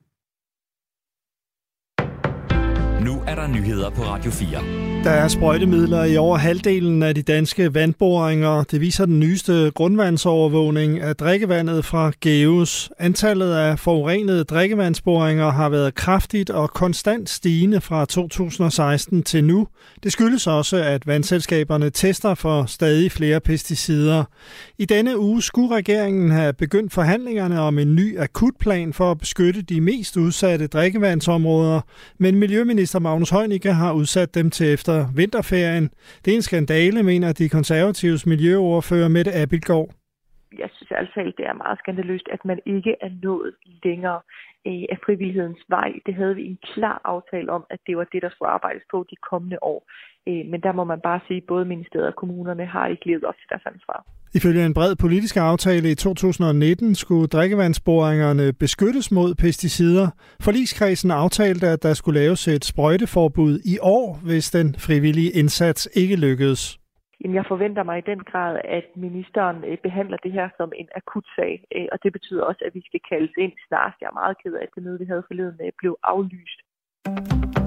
Nu er der nyheder på Radio 4. Der er sprøjtemidler i over halvdelen af de danske vandboringer. Det viser den nyeste grundvandsovervågning af drikkevandet fra Geus. Antallet af forurenede drikkevandsboringer har været kraftigt og konstant stigende fra 2016 til nu. Det skyldes også, at vandselskaberne tester for stadig flere pesticider. I denne uge skulle regeringen have begyndt forhandlingerne om en ny akutplan for at beskytte de mest udsatte drikkevandsområder, men Miljøminister Magnus Heunicke har udsat dem til efter vinterferien. Det er en skandale, mener de konservatives miljøoverfører Mette Abildgaard. Jeg synes altså, det er meget skandaløst, at man ikke er nået længere øh, af frivillighedens vej. Det havde vi en klar aftale om, at det var det, der skulle arbejdes på de kommende år. Øh, men der må man bare sige, at både ministeriet og kommunerne har ikke levet op til deres ansvar. Ifølge en bred politisk aftale i 2019 skulle drikkevandsboringerne beskyttes mod pesticider. Forligskredsen aftalte, at der skulle laves et sprøjteforbud i år, hvis den frivillige indsats ikke lykkedes. Jeg forventer mig i den grad, at ministeren øh, behandler det her som en akut sag, øh, og det betyder også, at vi skal kaldes ind snart. Jeg er meget ked af, at det møde, vi havde forleden, øh, blev aflyst.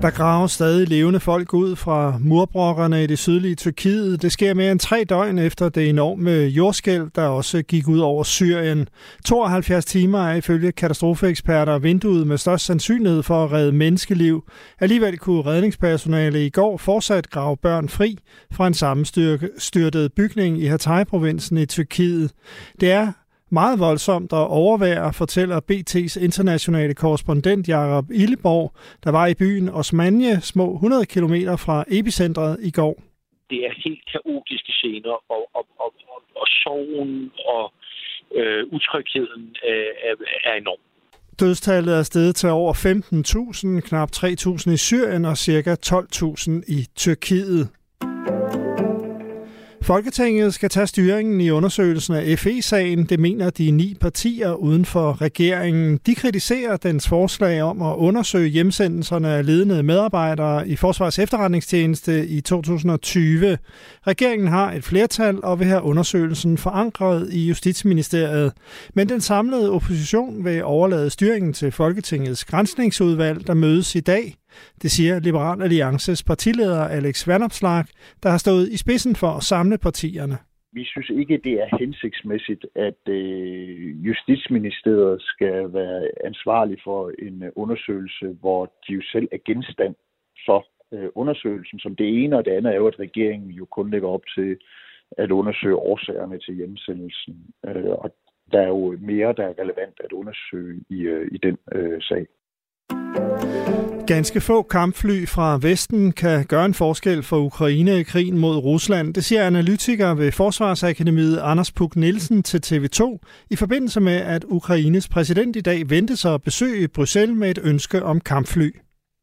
Der graver stadig levende folk ud fra murbrokkerne i det sydlige Tyrkiet. Det sker mere end tre døgn efter det enorme jordskælv, der også gik ud over Syrien. 72 timer er ifølge katastrofeeksperter vinduet med størst sandsynlighed for at redde menneskeliv. Alligevel kunne redningspersonale i går fortsat grave børn fri fra en sammenstyrtet bygning i Hatay-provinsen i Tyrkiet. Det er meget voldsomt og overvære, fortæller BT's internationale korrespondent Jakob Illeborg, der var i byen Osmanje, små 100 km fra epicentret i går. Det er helt kaotiske scener, og, og, og, og, og sorgen og øh, utrygheden er, er enorm. Dødstallet er steget til over 15.000, knap 3.000 i Syrien og ca. 12.000 i Tyrkiet. Folketinget skal tage styringen i undersøgelsen af FE-sagen. Det mener de ni partier uden for regeringen. De kritiserer dens forslag om at undersøge hjemsendelserne af ledende medarbejdere i Forsvars efterretningstjeneste i 2020. Regeringen har et flertal og vil have undersøgelsen forankret i Justitsministeriet. Men den samlede opposition vil overlade styringen til Folketingets grænsningsudvalg, der mødes i dag. Det siger Liberal Alliances partileder Alex Vanopslag, der har stået i spidsen for at samle partierne. Vi synes ikke, det er hensigtsmæssigt, at øh, Justitsministeriet skal være ansvarlig for en øh, undersøgelse, hvor de jo selv er genstand for øh, undersøgelsen. Som det ene, og det andet er jo, at regeringen jo kun lægger op til at undersøge årsagerne til hjemsendelsen. Øh, og der er jo mere, der er relevant at undersøge i, øh, i den øh, sag. Ganske få kampfly fra Vesten kan gøre en forskel for Ukraine i krigen mod Rusland. Det siger analytiker ved Forsvarsakademiet Anders Puk Nielsen til TV2 i forbindelse med, at Ukraines præsident i dag vendte sig at besøge Bruxelles med et ønske om kampfly.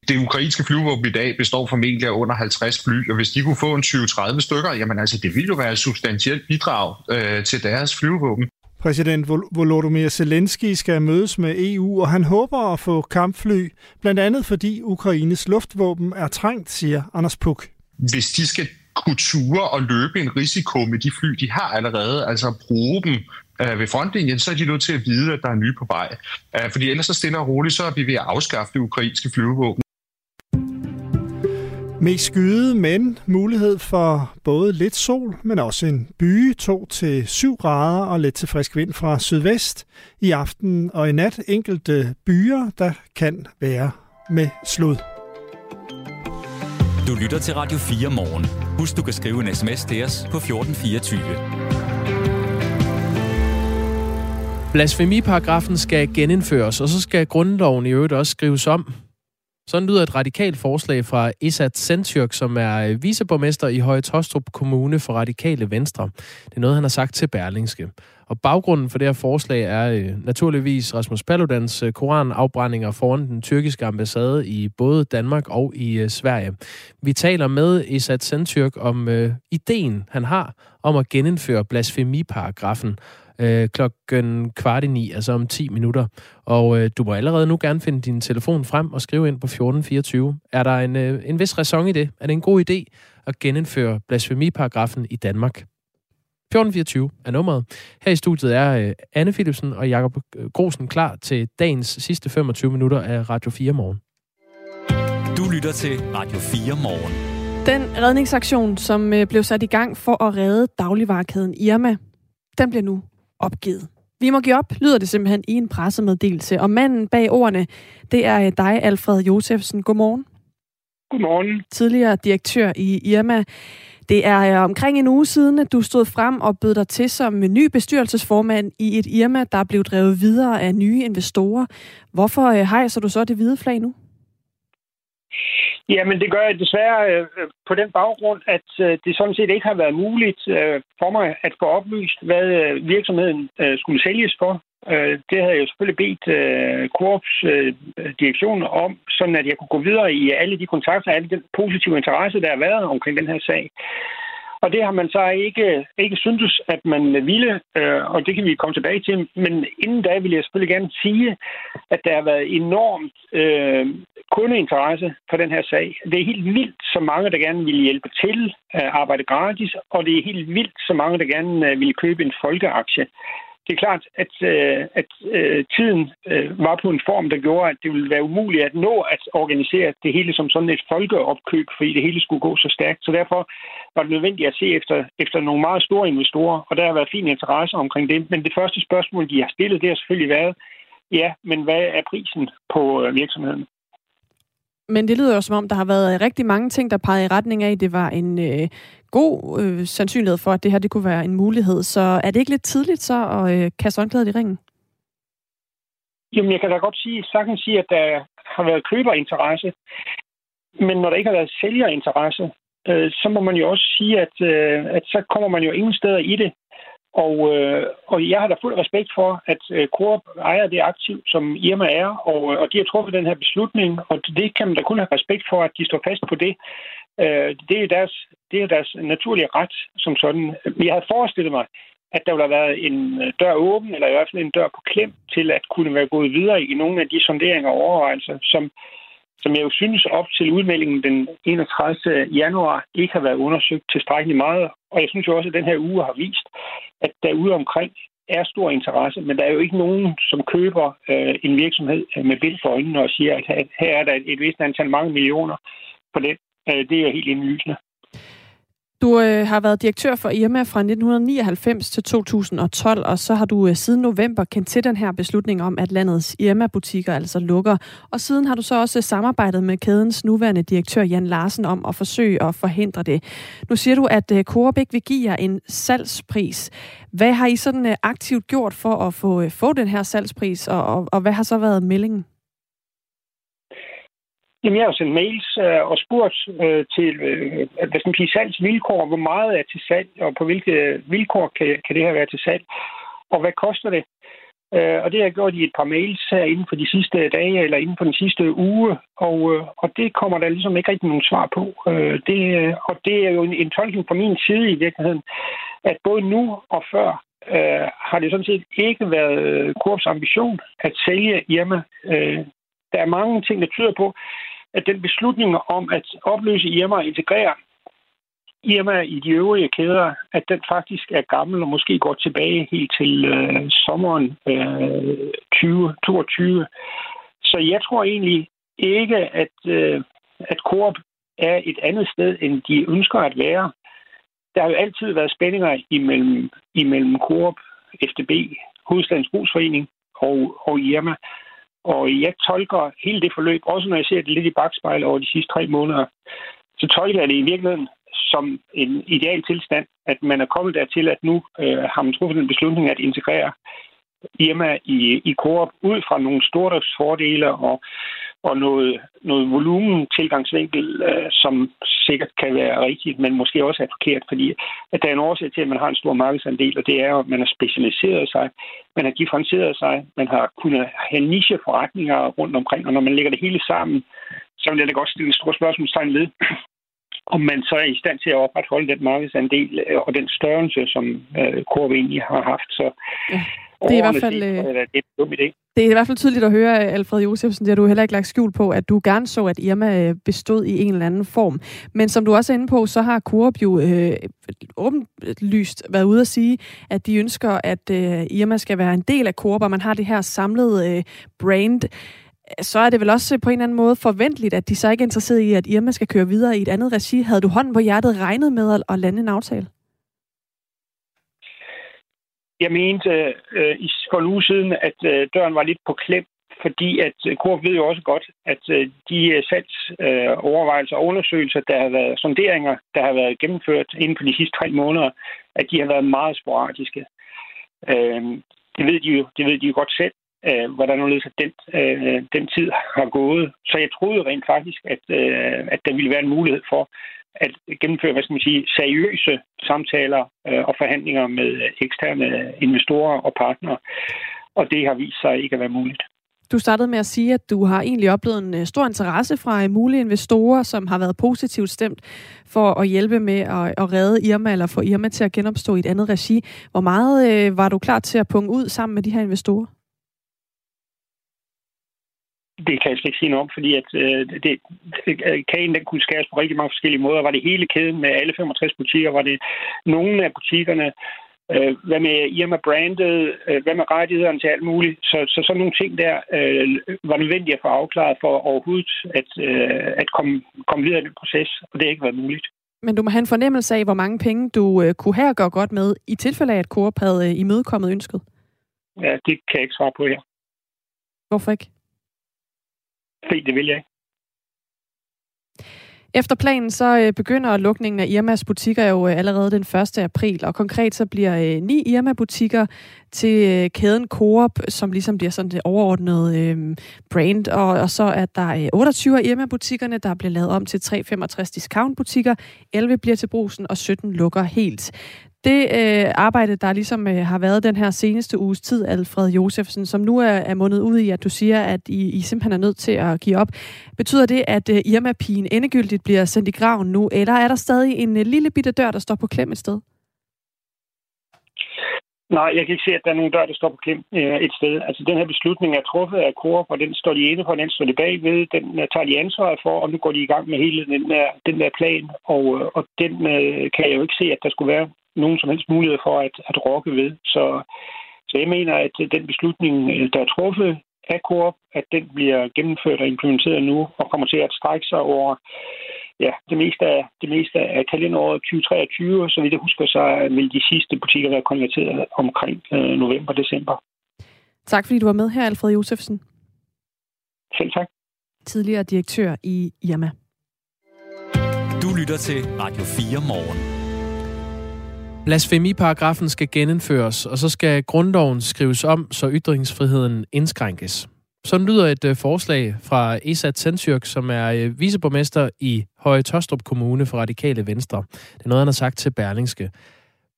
Det ukrainske flyvåben i dag består formentlig af under 50 fly, og hvis de kunne få en 20-30 stykker, jamen altså det ville jo være et substantielt bidrag øh, til deres flyvåben. Præsident Volodymyr Zelensky skal mødes med EU, og han håber at få kampfly, blandt andet fordi Ukraines luftvåben er trængt, siger Anders Puk. Hvis de skal kunne ture og løbe en risiko med de fly, de har allerede, altså bruge dem øh, ved frontlinjen, så er de nødt til at vide, at der er nye på vej. Øh, fordi ellers så stille og roligt, så er vi ved at afskaffe det ukrainske flyvåben. Mest skyde, men mulighed for både lidt sol, men også en by 2-7 grader og lidt til frisk vind fra sydvest. I aften og i nat enkelte byer, der kan være med slud. Du lytter til Radio 4 morgen. Husk, du kan skrive en sms til os på 1424. Blasfemiparagrafen skal genindføres, og så skal grundloven i øvrigt også skrives om. Sådan lyder et radikalt forslag fra Isat Sentyrk, som er øh, viceborgmester i Høje Tostrup Kommune for Radikale Venstre. Det er noget, han har sagt til Berlingske. Og baggrunden for det her forslag er øh, naturligvis Rasmus Paludans øh, koranafbrændinger foran den tyrkiske ambassade i både Danmark og i øh, Sverige. Vi taler med Isat Sentyrk om øh, ideen, han har om at genindføre blasfemiparagrafen øh, klokken kvart i ni, altså om 10 minutter. Og øh, du må allerede nu gerne finde din telefon frem og skrive ind på 1424. Er der en, øh, en vis ræson i det? Er det en god idé at genindføre blasfemiparagrafen i Danmark? 1424 er nummeret. Her i studiet er øh, Anne Philipsen og Jakob øh, Grosen klar til dagens sidste 25 minutter af Radio 4 Morgen. Du lytter til Radio 4 Morgen. Den redningsaktion, som øh, blev sat i gang for at redde dagligvarekæden Irma, den bliver nu opgivet. Vi må give op, lyder det simpelthen i en pressemeddelelse. Og manden bag ordene, det er dig, Alfred Josefsen. Godmorgen. Godmorgen. Tidligere direktør i Irma. Det er øh, omkring en uge siden, at du stod frem og bød dig til som ny bestyrelsesformand i et Irma, der blev drevet videre af nye investorer. Hvorfor øh, hejser du så det hvide flag nu? Jamen, det gør jeg desværre øh, øh, på den baggrund, at øh, det sådan set ikke har været muligt øh, for mig at få oplyst, hvad øh, virksomheden øh, skulle sælges for. Øh, det havde jeg jo selvfølgelig bedt øh, Coops øh, direktion om, sådan at jeg kunne gå videre i alle de kontakter, og alle den positive interesse, der har været omkring den her sag. Og det har man så ikke, ikke syntes, at man ville, øh, og det kan vi komme tilbage til. Men inden da vil jeg selvfølgelig gerne sige, at der har været enormt øh, kundeinteresse for den her sag. Det er helt vildt, så mange, der gerne vil hjælpe til at arbejde gratis, og det er helt vildt, så mange, der gerne øh, vil købe en folkeaktie det er klart, at, øh, at øh, tiden øh, var på en form, der gjorde, at det ville være umuligt at nå at organisere det hele som sådan et folkeopkøb, fordi det hele skulle gå så stærkt. Så derfor var det nødvendigt at se efter, efter nogle meget store investorer, og der har været fin interesse omkring det. Men det første spørgsmål, de har stillet, det har selvfølgelig været, ja, men hvad er prisen på øh, virksomheden? Men det lyder jo som om, der har været øh, rigtig mange ting, der pegede i retning af, at det var en øh, god øh, sandsynlighed for, at det her det kunne være en mulighed. Så er det ikke lidt tidligt så at øh, kaste håndklædet i ringen? Jamen, jeg kan da godt sige, sagtens sige, at der har været køberinteresse. Men når der ikke har været sælgerinteresse, øh, så må man jo også sige, at, øh, at så kommer man jo ingen steder i det. Og, øh, og jeg har da fuld respekt for, at øh, Coop ejer det aktiv, som Irma er, og, øh, og de har truffet den her beslutning, og det kan man da kun have respekt for, at de står fast på det. Øh, det, er deres, det er deres naturlige ret som sådan. Jeg havde forestillet mig, at der ville have været en dør åben, eller i hvert fald en dør på klem, til at kunne være gået videre i nogle af de sonderinger og overvejelser, som, som jeg jo synes op til udmeldingen den 31. januar ikke har været undersøgt tilstrækkeligt meget. Og jeg synes jo også, at den her uge har vist, at der ude omkring er stor interesse, men der er jo ikke nogen, som køber øh, en virksomhed øh, med bind for øjnene og siger, at her er der et, et vist antal mange millioner på den. Øh, det er helt indlysende. Du øh, har været direktør for Irma fra 1999 til 2012, og så har du øh, siden november kendt til den her beslutning om, at landets Irma-butikker altså lukker. Og siden har du så også samarbejdet med kædens nuværende direktør Jan Larsen om at forsøge at forhindre det. Nu siger du, at øh, Coop ikke vil give jer en salgspris. Hvad har I sådan øh, aktivt gjort for at få, øh, få den her salgspris, og, og, og hvad har så været meldingen? Jamen, jeg har sendt mails øh, og spurgt øh, til øh, hvad skal man sige, salgsvilkår, hvor meget er til salg, og på hvilke vilkår kan, kan det her være til salg, og hvad koster det? Øh, og det har jeg gjort i et par mails her inden for de sidste dage, eller inden for den sidste uge, og, øh, og det kommer der ligesom ikke rigtig nogen svar på. Øh, det, øh, og det er jo en, en tolkning fra min side i virkeligheden, at både nu og før øh, har det sådan set ikke været Korps ambition at sælge Irma. Øh, der er mange ting, der tyder på, at den beslutning om at opløse Irma og integrere Irma i de øvrige kæder, at den faktisk er gammel og måske går tilbage helt til øh, sommeren øh, 2022. Så jeg tror egentlig ikke, at, øh, at Coop er et andet sted, end de ønsker at være. Der har jo altid været spændinger imellem, imellem Coop, FDB, Hovedstadens Brugsforening og, og Irma. Og jeg tolker hele det forløb, også når jeg ser det lidt i bagspejl over de sidste tre måneder, så tolker jeg det i virkeligheden som en ideal tilstand, at man er kommet dertil, at nu øh, har man truffet den beslutning at integrere Irma i, i Coop ud fra nogle stordriftsfordele og, og noget, noget volumen tilgangsvinkel, øh, som sikkert kan være rigtigt, men måske også er forkert, fordi at der er en årsag til, at man har en stor markedsandel, og det er jo, at man har specialiseret sig, man har differentieret sig, man har kunnet have nicheforretninger rundt omkring, og når man lægger det hele sammen, så vil jeg da godt stille et stort spørgsmålstegn ved, om man så er i stand til at opretholde den markedsandel øh, og den størrelse, som øh, Corp egentlig har haft. Så ja, det er i hvert fald... Øh, det er en dum idé. Det er i hvert fald tydeligt at høre, Alfred Josefsen, det har du heller ikke lagt skjul på, at du gerne så, at Irma øh, bestod i en eller anden form. Men som du også er inde på, så har Coop jo øh, åbenlyst været ude at sige, at de ønsker, at øh, Irma skal være en del af Coop, og man har det her samlede øh, brand. Så er det vel også øh, på en eller anden måde forventeligt, at de så ikke er interesseret i, at Irma skal køre videre i et andet regi. Havde du hånden på hjertet regnet med at, lande en aftale? Jeg mente øh, for en uge siden, at øh, døren var lidt på klem, fordi at øh, Coop ved jo også godt, at øh, de øh, salgsovervejelser øh, og undersøgelser, der har været sonderinger, der har været gennemført inden for de sidste tre måneder, at de har været meget sporadiske. Øh, det ved de jo, det ved de jo godt selv, øh, hvordan hvorledes den, øh, den tid har gået. Så jeg troede rent faktisk, at, øh, at der ville være en mulighed for, at gennemføre, hvad skal man sige, seriøse samtaler øh, og forhandlinger med eksterne investorer og partnere. Og det har vist sig ikke at være muligt. Du startede med at sige, at du har egentlig oplevet en øh, stor interesse fra øh, mulige investorer, som har været positivt stemt for at hjælpe med at, at redde Irma eller få Irma til at genopstå i et andet regi. Hvor meget øh, var du klar til at punge ud sammen med de her investorer? Det kan jeg slet ikke sige noget om, fordi at, øh, det, kagen den kunne skæres på rigtig mange forskellige måder. Var det hele kæden med alle 65 butikker? Var det nogle af butikkerne? Øh, hvad med Irma brandet? Øh, hvad med rettighederne til alt muligt? Så, så sådan nogle ting der øh, var nødvendige at få afklaret for overhovedet at, øh, at komme, komme videre i den proces, og det har ikke været muligt. Men du må have en fornemmelse af, hvor mange penge du øh, kunne have at gøre godt med, i tilfælde af, at Coop havde øh, imødekommet ønsket? Ja, det kan jeg ikke svare på her. Hvorfor ikke? Fordi det vil jeg ikke. Efter planen så øh, begynder lukningen af Irmas butikker jo øh, allerede den 1. april, og konkret så bliver øh, ni Irma-butikker til kæden Coop, som ligesom bliver sådan det overordnede brand, og, og så er der 28 af Irma-butikkerne, der bliver lavet om til 365 discount-butikker, 11 bliver til brusen, og 17 lukker helt. Det øh, arbejde, der ligesom øh, har været den her seneste uges tid, Alfred Josefsen, som nu er, er mundet ud i, at du siger, at I, I simpelthen er nødt til at give op. Betyder det, at øh, Irma-pigen endegyldigt bliver sendt i graven nu, eller er der stadig en øh, lille bitte dør, der står på klem et sted? Nej, jeg kan ikke se, at der er nogen dør, der står på klem øh, et sted. Altså, den her beslutning er truffet af Coop, og den står de inde for, den står de bagved. Den uh, tager de ansvaret for, og nu går de i gang med hele den der, den der plan. Og, uh, og den uh, kan jeg jo ikke se, at der skulle være nogen som helst mulighed for at, at rokke ved. Så, så jeg mener, at den beslutning, der er truffet af Coop, at den bliver gennemført og implementeret nu, og kommer til at strække sig over ja, det meste af, det meste af kalenderåret 2023, og så vidt jeg husker, så vil de sidste butikker være konverteret omkring øh, november-december. Tak fordi du var med her, Alfred Josefsen. Selv tak. Tidligere direktør i Irma. Du lytter til Radio 4 morgen. Blasfemiparagrafen skal genindføres, og så skal grundloven skrives om, så ytringsfriheden indskrænkes. Sådan lyder et øh, forslag fra Esat Sensyrk, som er øh, viceborgmester i Høje Tostrup Kommune for Radikale Venstre. Det er noget, han har sagt til Berlingske.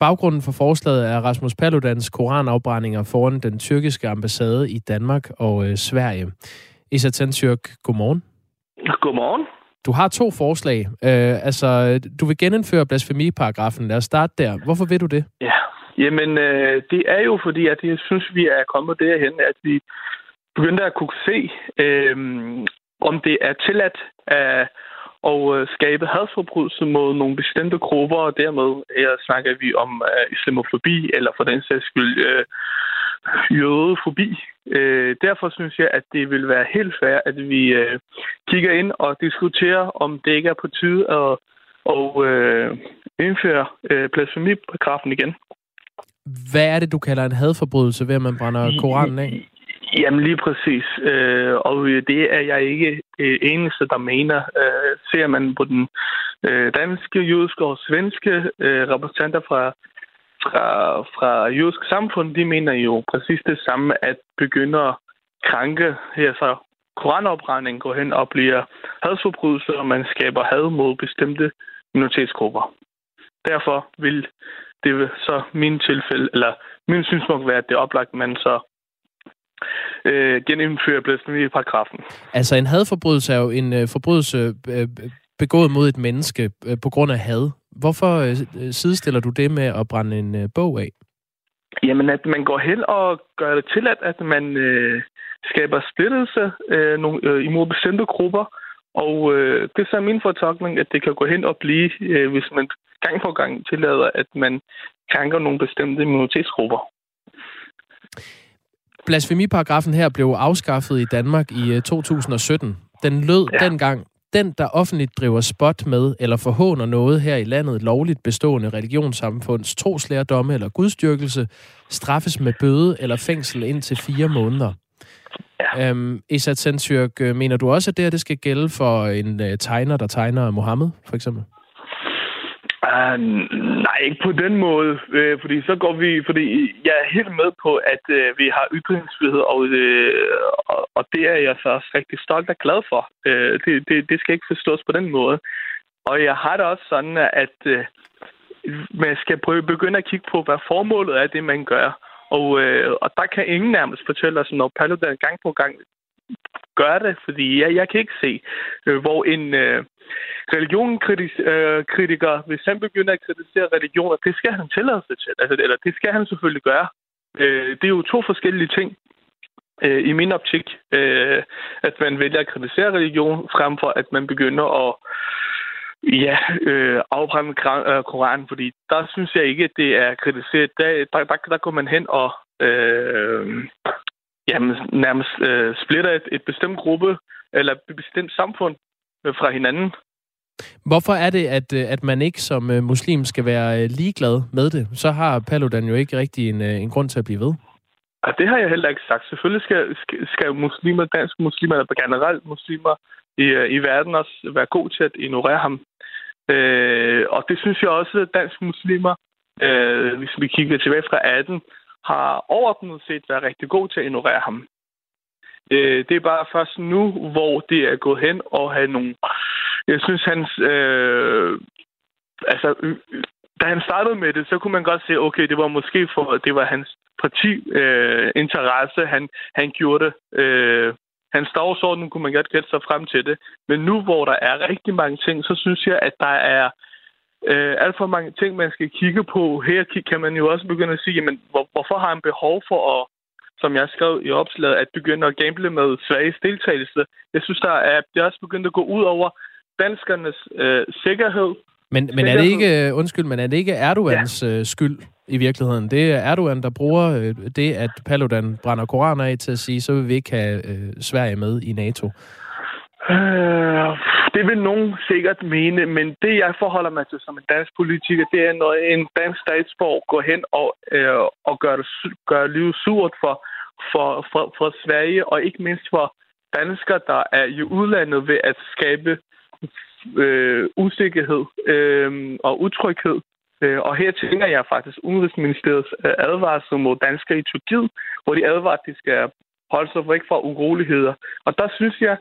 Baggrunden for forslaget er Rasmus Paludans koranafbrændinger foran den tyrkiske ambassade i Danmark og øh, Sverige. Esat Sensyrk, godmorgen. Godmorgen. Du har to forslag. Øh, altså, du vil genindføre blasfemiparagrafen. Lad os starte der. Hvorfor vil du det? Ja, jamen øh, det er jo fordi, at jeg synes, vi er kommet derhen, at vi begyndte at kunne se, øh, om det er tilladt at og øh, skabe hadsforbrydelse mod nogle bestemte grupper, og dermed her snakker vi om øh, islamofobi, eller for den sags skyld øh, jødefobi. Uh, derfor synes jeg, at det vil være helt fair, at vi uh, kigger ind og diskuterer, om det ikke er på tide at, at uh, indføre uh, blasfemiparagrafen igen. Hvad er det, du kalder en hadforbrydelse ved, at man brænder Koranen af? Jamen lige præcis. Øh, og det er jeg ikke øh, eneste, der mener. Øh, ser man på den øh, danske, jødiske og svenske øh, repræsentanter fra, fra, fra jødisk samfund, de mener jo præcis det samme, at begynde at krænke her så koranopbrænding går hen og bliver hadsforbrydelse, og man skaber had mod bestemte minoritetsgrupper. Derfor vil det så min tilfælde, eller min synspunkt være, at det er oplagt, at man så øh, genindfører blasfemiparagrafen. Altså en hadforbrydelse er jo en øh, forbrydelse øh, øh, begået mod et menneske øh, på grund af had. Hvorfor øh, sidestiller du det med at brænde en øh, bog af? Jamen, at man går hen og gør det til, at man øh, skaber splittelse øh, nogle, øh, imod bestemte grupper, og øh, det er så min fortolkning, at det kan gå hen og blive, øh, hvis man gang på gang tillader, at man krænker nogle bestemte minoritetsgrupper. Blasfemiparagrafen her blev afskaffet i Danmark i 2017. Øh, Den lød ja. dengang, den, der offentligt driver spot med eller forhåner noget her i landet lovligt bestående religionssamfunds troslærdomme eller gudstyrkelse, straffes med bøde eller fængsel indtil fire måneder. Ja. Øhm, Isat Sensyrk, øh, mener du også, at det her det skal gælde for en uh, tegner, der tegner Mohammed, for eksempel? Uh, nej, ikke på den måde, uh, fordi så går vi, fordi jeg er helt med på, at uh, vi har ytringsfrihed, og, uh, og, og det er jeg så også rigtig stolt og glad for. Uh, det, det, det skal ikke forstås på den måde. Og jeg har det også sådan, at uh, man skal prøve begynde at kigge på, hvad formålet er det, man gør. Og, øh, og der kan ingen nærmest fortælle os, når Paludan gang på gang gør det, fordi jeg, jeg kan ikke se, øh, hvor en øh, religionkritiker, øh, hvis han begynder at kritisere religioner, det skal han tillade sig til. Altså, eller det skal han selvfølgelig gøre. Øh, det er jo to forskellige ting øh, i min optik, øh, at man vælger at kritisere religion, frem for at man begynder at Ja, øh, afbrænde øh, Koranen, fordi der synes jeg ikke, at det er kritiseret. Der, der, der, der går man hen og øh, jamen, nærmest øh, splitter et, et bestemt gruppe eller et bestemt samfund øh, fra hinanden. Hvorfor er det, at, øh, at man ikke som øh, muslim skal være ligeglad med det? Så har Paludan jo ikke rigtig en, en grund til at blive ved. Ja, det har jeg heller ikke sagt. Selvfølgelig skal, skal, skal muslimer, danske muslimer, eller generelt muslimer i, i verden også være god til at ignorere ham. Øh, og det synes jeg også, at danske muslimer, øh, hvis vi kigger tilbage fra 18, har overordnet set været rigtig god til at ignorere ham. Øh, det er bare først nu, hvor det er gået hen og have nogle... Jeg synes, hans... Øh, altså, da han startede med det, så kunne man godt se, okay, det var måske for, det var hans parti øh, interesse, han, han gjorde det. Øh, hans dagsorden kunne man godt gætte sig frem til det. Men nu, hvor der er rigtig mange ting, så synes jeg, at der er øh, alt for mange ting, man skal kigge på. Her kan man jo også begynde at sige, jamen, hvor, hvorfor har han behov for at, som jeg skrev i opslaget, at begynde at gamble med Sveriges deltagelse. Jeg synes, der er, det er også begyndt at gå ud over danskernes øh, sikkerhed. Men, men er det ikke, undskyld, men er det ikke Erdogans ja. Øh, skyld, i virkeligheden. Det er Erdogan, der bruger øh, det, at Paludan brænder koraner af til at sige, så vil vi ikke have øh, Sverige med i NATO. Øh, det vil nogen sikkert mene, men det jeg forholder mig til som en dansk politiker, det er, når en dansk statsborg går hen og, øh, og gør, det, gør livet surt for, for, for, for Sverige, og ikke mindst for danskere, der er i udlandet ved at skabe øh, usikkerhed øh, og utryghed øh, og her tænker jeg faktisk Udenrigsministeriets øh, advarsel mod danskere i Tyrkiet, hvor de advarer, at de skal holde sig væk fra uroligheder. Og der synes jeg,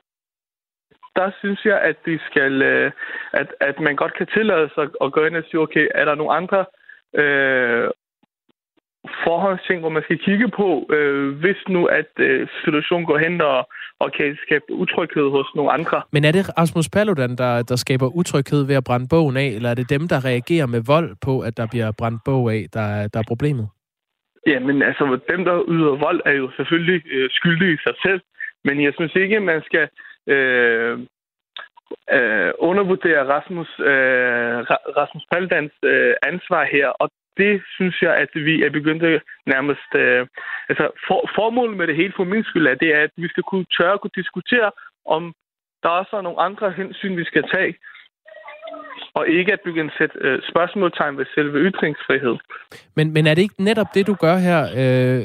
der synes jeg, at de skal, øh, at, at man godt kan tillade sig at gå ind og sige, okay, er der nogle andre øh, forholdsting, hvor man skal kigge på, øh, hvis nu at øh, situationen går hen og, og kan skabe utryghed hos nogle andre. Men er det Rasmus Paludan, der, der skaber utryghed ved at brænde bogen af, eller er det dem, der reagerer med vold på, at der bliver brændt bog af, der, der er problemet? Jamen altså, dem, der yder vold, er jo selvfølgelig øh, skyldige i sig selv, men jeg synes ikke, man skal øh, øh, undervurderer Rasmus, øh, Rasmus Paludans øh, ansvar her, og det synes jeg, at vi er begyndt at nærmest... Øh, altså, for, formålet med det hele for min skyld er, det er, at vi skal kunne tørre at kunne diskutere, om der også er nogle andre hensyn, vi skal tage, og ikke at begynde at sætte øh, spørgsmålstegn ved selve ytringsfrihed. Men, men er det ikke netop det, du gør her, øh,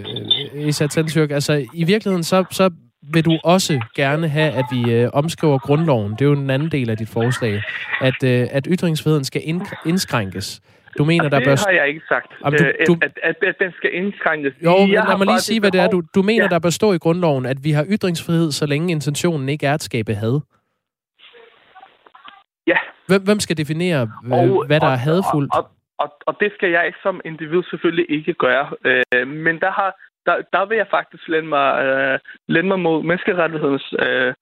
øh Isat Tensjørg? Altså, i virkeligheden, så, så vil du også gerne have, at vi øh, omskriver grundloven. Det er jo en anden del af dit forslag. At, øh, at ytringsfriheden skal indskrænkes. Du mener, Og der det bør... har jeg ikke sagt, Jamen, du- øh, du- At, at, at den skal indskrænkes. Jo, men Jeg lad mig lige sige, hvad det er. Du, du mener, Ja. der bør stå i grundloven, at vi har ytringsfrihed, så længe intentionen ikke er at skabe had. Ja. Hvem, hvem skal definere, øh, Og- hvad der er og- hadfuldt? Og, og, og det skal jeg som individ selvfølgelig ikke gøre. Øh, men der har der, der vil jeg faktisk lande mig, øh, lande mig mod menneskerettighedens øh,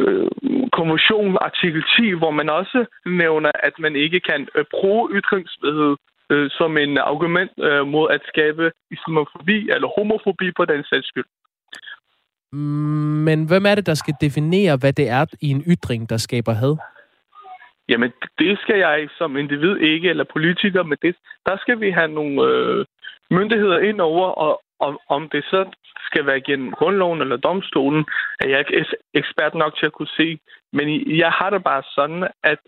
øh, konvention, artikel 10, hvor man også nævner, at man ikke kan øh, bruge ytringsfrihed øh, som en argument øh, mod at skabe islamofobi eller homofobi på den sags skyld. Men hvem er det, der skal definere, hvad det er i en ytring, der skaber had? Jamen, det skal jeg som individ ikke, eller politiker, men det, der skal vi have nogle øh, myndigheder ind over, og om, om det så skal være gennem grundloven eller domstolen, er jeg ikke ekspert nok til at kunne se. Men jeg har det bare sådan, at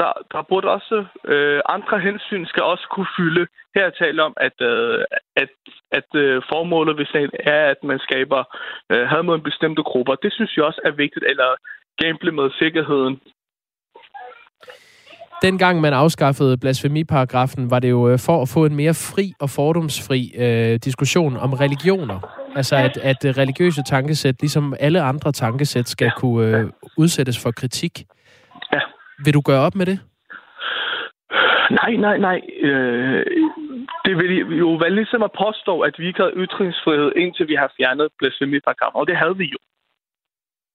der, der burde også øh, andre hensyn skal også kunne fylde. Her er tale om, at, øh, at, at øh, formålet hvis det er, at man skaber øh, had mod en bestemte grupper. Det synes jeg også er vigtigt, eller gamble med sikkerheden. Dengang man afskaffede blasfemiparagrafen, var det jo øh, for at få en mere fri og fordomsfri øh, diskussion om religioner. Altså at, at øh, religiøse tankesæt, ligesom alle andre tankesæt, skal ja. kunne øh, udsættes for kritik. Ja. Vil du gøre op med det? Nej, nej, nej. Øh, det vil jo være ligesom at påstå, at vi ikke havde ytringsfrihed, indtil vi har fjernet blasfemiparagrafen. Og det havde vi jo.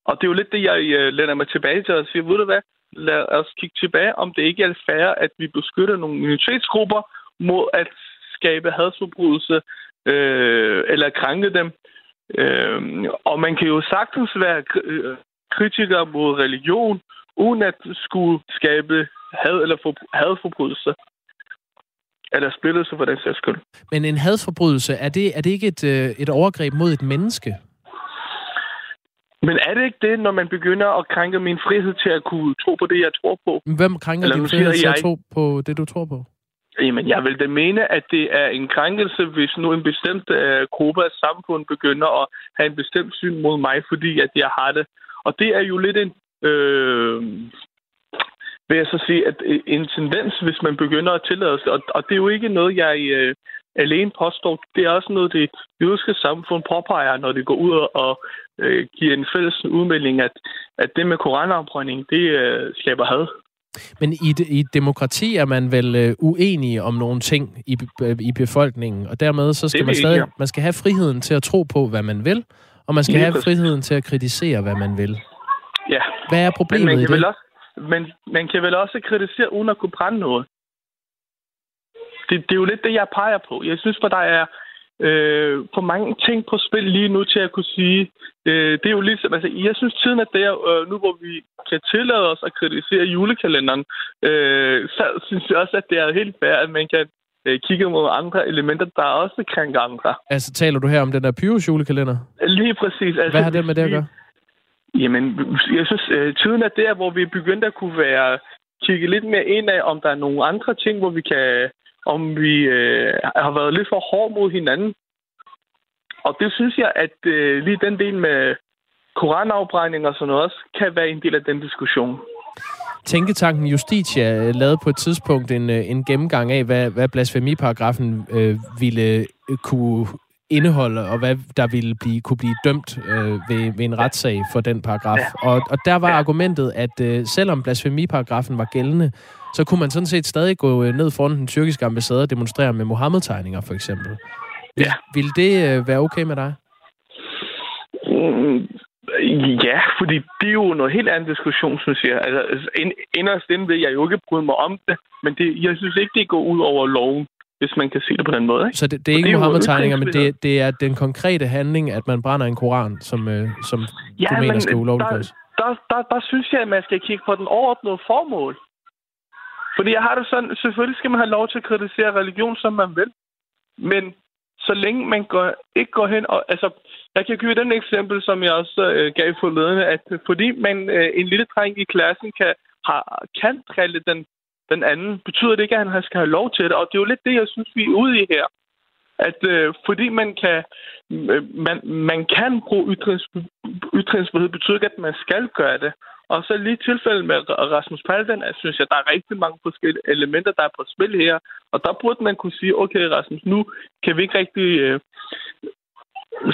Og det er jo lidt det, jeg øh, lænder mig tilbage til og siger, ved du hvad, lad os kigge tilbage, om det ikke er fair, at vi beskytter nogle minoritetsgrupper mod at skabe hadsforbrydelse øh, eller krænke dem. Øh, og man kan jo sagtens være øh, kritiker mod religion, uden at skulle skabe had eller for, hadforbrydelse. Eller splittelse for den sags skyld. Men en hadforbrydelse, er det, er det ikke et, øh, et overgreb mod et menneske? Men er det ikke det, når man begynder at krænke min frihed til at kunne tro på det, jeg tror på? Hvem krænker Eller din frihed til at tro på det, du tror på? Jamen, jeg vil da mene, at det er en krænkelse, hvis nu en bestemt øh, gruppe af samfund begynder at have en bestemt syn mod mig, fordi at jeg har det. Og det er jo lidt en, øh, vil jeg så sige, at øh, en tendens, hvis man begynder at tillade sig. Og, og det er jo ikke noget, jeg øh, alene påstår. Det er også noget, det jødiske samfund påpeger, når det går ud og øh, giver en fælles udmelding, at, at det med koranafbrænding, det øh, skaber had. Men i, et- i et demokrati er man vel øh, uenig om nogle ting i, øh, i befolkningen, og dermed så skal man stadig man skal have friheden til at tro på, hvad man vil, og man skal have friheden til at kritisere, hvad man vil. Ja. Hvad er Men problemet man i kan, det? vel også, men man kan vel også kritisere, uden at kunne brænde noget. Det, det er jo lidt det, jeg peger på. Jeg synes, for der er øh, for mange ting på spil lige nu til at kunne sige. Øh, det er jo ligesom, altså, jeg synes, tiden er der, øh, nu hvor vi kan tillade os at kritisere julekalenderen, øh, så synes jeg også, at det er helt fair, at man kan øh, kigge mod andre elementer, der også krænker andre. Altså, taler du her om den der Pyrus julekalender? Lige præcis. Altså, Hvad har det med det at gøre? Jamen, jeg synes, øh, tiden er der, hvor vi er begyndt at kunne være kigge lidt mere ind af, om der er nogle andre ting, hvor vi kan, om vi øh, har været lidt for hårde mod hinanden. Og det synes jeg, at øh, lige den del med koranafbrænding og sådan noget også, kan være en del af den diskussion. Tænketanken Justitia øh, lavede på et tidspunkt en, øh, en gennemgang af, hvad, hvad blasfemiparagrafen øh, ville øh, kunne indeholde, og hvad der ville blive, kunne blive dømt øh, ved, ved en retssag for den paragraf. Og, og der var argumentet, at øh, selvom blasfemiparagrafen var gældende, så kunne man sådan set stadig gå øh, ned foran den tyrkiske ambassade og demonstrere med Mohammed-tegninger, for eksempel. Vil, ja. vil det øh, være okay med dig? Mm, ja, fordi det er jo noget helt andet diskussion, synes jeg. Altså, ind, inderst inde vil jeg jo ikke bryde mig om det, men det, jeg synes ikke, det går ud over loven, hvis man kan sige det på den måde. Ikke? Så det, det er ikke Mohammed-tegninger, men det, det er den konkrete handling, at man brænder en koran, som, øh, som Ja, du mener men skal ulovliggøres. der, der, der, der synes jeg, at man skal kigge på den overordnede formål. Fordi jeg har det sådan, selvfølgelig skal man have lov til at kritisere religion, som man vil. Men så længe man går, ikke går hen og... Altså, jeg kan give den eksempel, som jeg også øh, gav forleden, at fordi man, øh, en lille dreng i klassen kan, har, kan drille den, den anden, betyder det ikke, at han skal have lov til det. Og det er jo lidt det, jeg synes, vi er ude i her. At øh, fordi man kan, øh, man, man kan bruge ytrings, ytringsfrihed, betyder ikke, at man skal gøre det. Og så lige i tilfælde med Rasmus Paludan, jeg synes jeg, der er rigtig mange forskellige elementer, der er på spil her. Og der burde man kunne sige, okay Rasmus, nu kan vi ikke rigtig øh,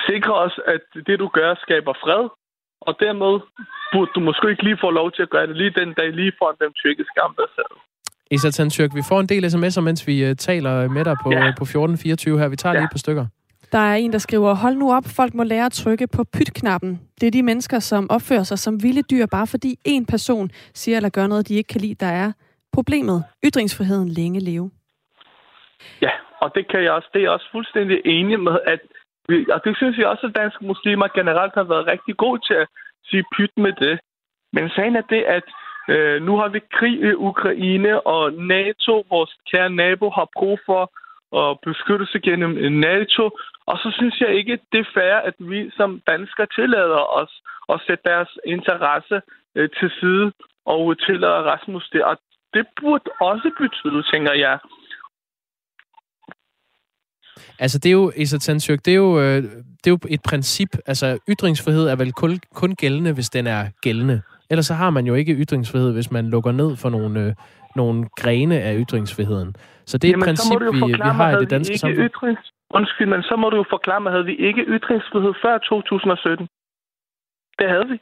sikre os, at det du gør skaber fred. Og dermed burde du måske ikke lige få lov til at gøre det lige den dag, lige foran den tyrkiske ambassade. Isatan Tyrk, vi får en del sms'er, mens vi uh, taler med dig på, ja. på 1424 her. Vi tager ja. lige et par stykker. Der er en, der skriver, hold nu op, folk må lære at trykke på pytknappen. Det er de mennesker, som opfører sig som vilde dyr, bare fordi en person siger eller gør noget, de ikke kan lide, der er problemet. Ytringsfriheden længe leve. Ja, og det kan jeg også, det er jeg også fuldstændig enig med, at vi, og det synes jeg også, at danske muslimer generelt har været rigtig gode til at sige pyt med det. Men sagen er det, at øh, nu har vi krig i Ukraine, og NATO, vores kære nabo, har brug for og beskyttelse gennem NATO. Og så synes jeg ikke, det er fair, at vi som danskere tillader os at sætte deres interesse øh, til side og tillader Rasmus det. Og det burde også betyde, tænker jeg. Altså, det er jo, Issa Tansjøk, det er jo, øh, det er jo et princip. Altså, ytringsfrihed er vel kun, kun gældende, hvis den er gældende. Ellers så har man jo ikke ytringsfrihed, hvis man lukker ned for nogle, øh, nogle grene af ytringsfriheden. Så det er Jamen, et princip, vi, vi har i det danske samfund. Ytrings... Undskyld, men så må du jo forklare mig, havde vi ikke ytringsfrihed før 2017? Det havde vi.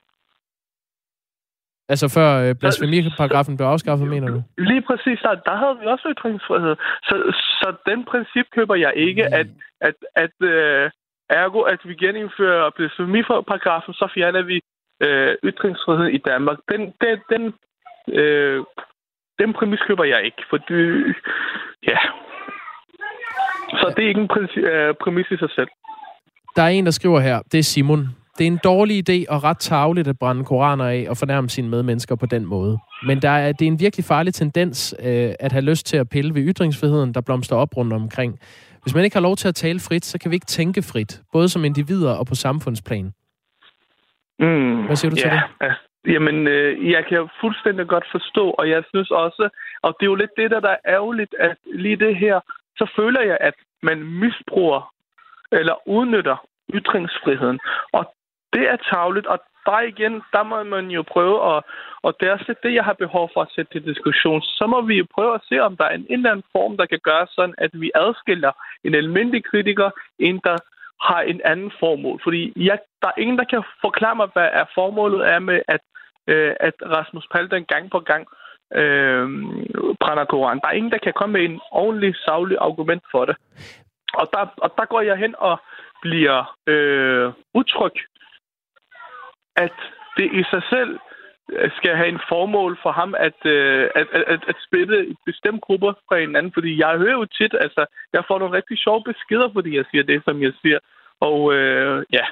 Altså før øh, blasfemiparagrafen blev afskaffet, mener du? Lige præcis, der, der havde vi også ytringsfrihed. Så, så den princip køber jeg ikke, mm. at, at, at øh, ergo, at vi genindfører blasfemiparagrafen, så fjerner vi øh, ytringsfrihed i Danmark. Den, den, den, øh, den præmis køber jeg ikke, for det, ja. Så det er ikke en præmis, øh, præmis i sig selv. Der er en, der skriver her, det er Simon. Det er en dårlig idé og ret tageligt at brænde koraner af og fornærme sine medmennesker på den måde. Men der er, det er en virkelig farlig tendens øh, at have lyst til at pille ved ytringsfriheden, der blomster op rundt omkring. Hvis man ikke har lov til at tale frit, så kan vi ikke tænke frit, både som individer og på samfundsplan. Mm, Hvad siger du til ja, det? Jamen, øh, jeg kan fuldstændig godt forstå, og jeg synes også, og det er jo lidt det, der, der er ærgerligt, at lige det her, så føler jeg, at man misbruger eller udnytter ytringsfriheden. Og det er tavligt, og der igen, der må man jo prøve at, og det er også det, jeg har behov for at sætte til diskussion. Så må vi jo prøve at se, om der er en, en eller anden form, der kan gøre sådan, at vi adskiller en almindelig kritiker, en der har en anden formål. Fordi jeg, der er ingen, der kan forklare mig, hvad er formålet er med, at, øh, at Rasmus Paludan gang på gang øh, brænder Koran. Der er ingen, der kan komme med en ordentlig, savlig argument for det. Og der, og der går jeg hen og bliver øh, utryg, at det i sig selv skal have en formål for ham at, øh, at, at, at spille et bestemt grupper fra hinanden. Fordi jeg hører jo tit, altså, jeg får nogle rigtig sjove beskeder, fordi jeg siger det, som jeg siger. Og øh, ja.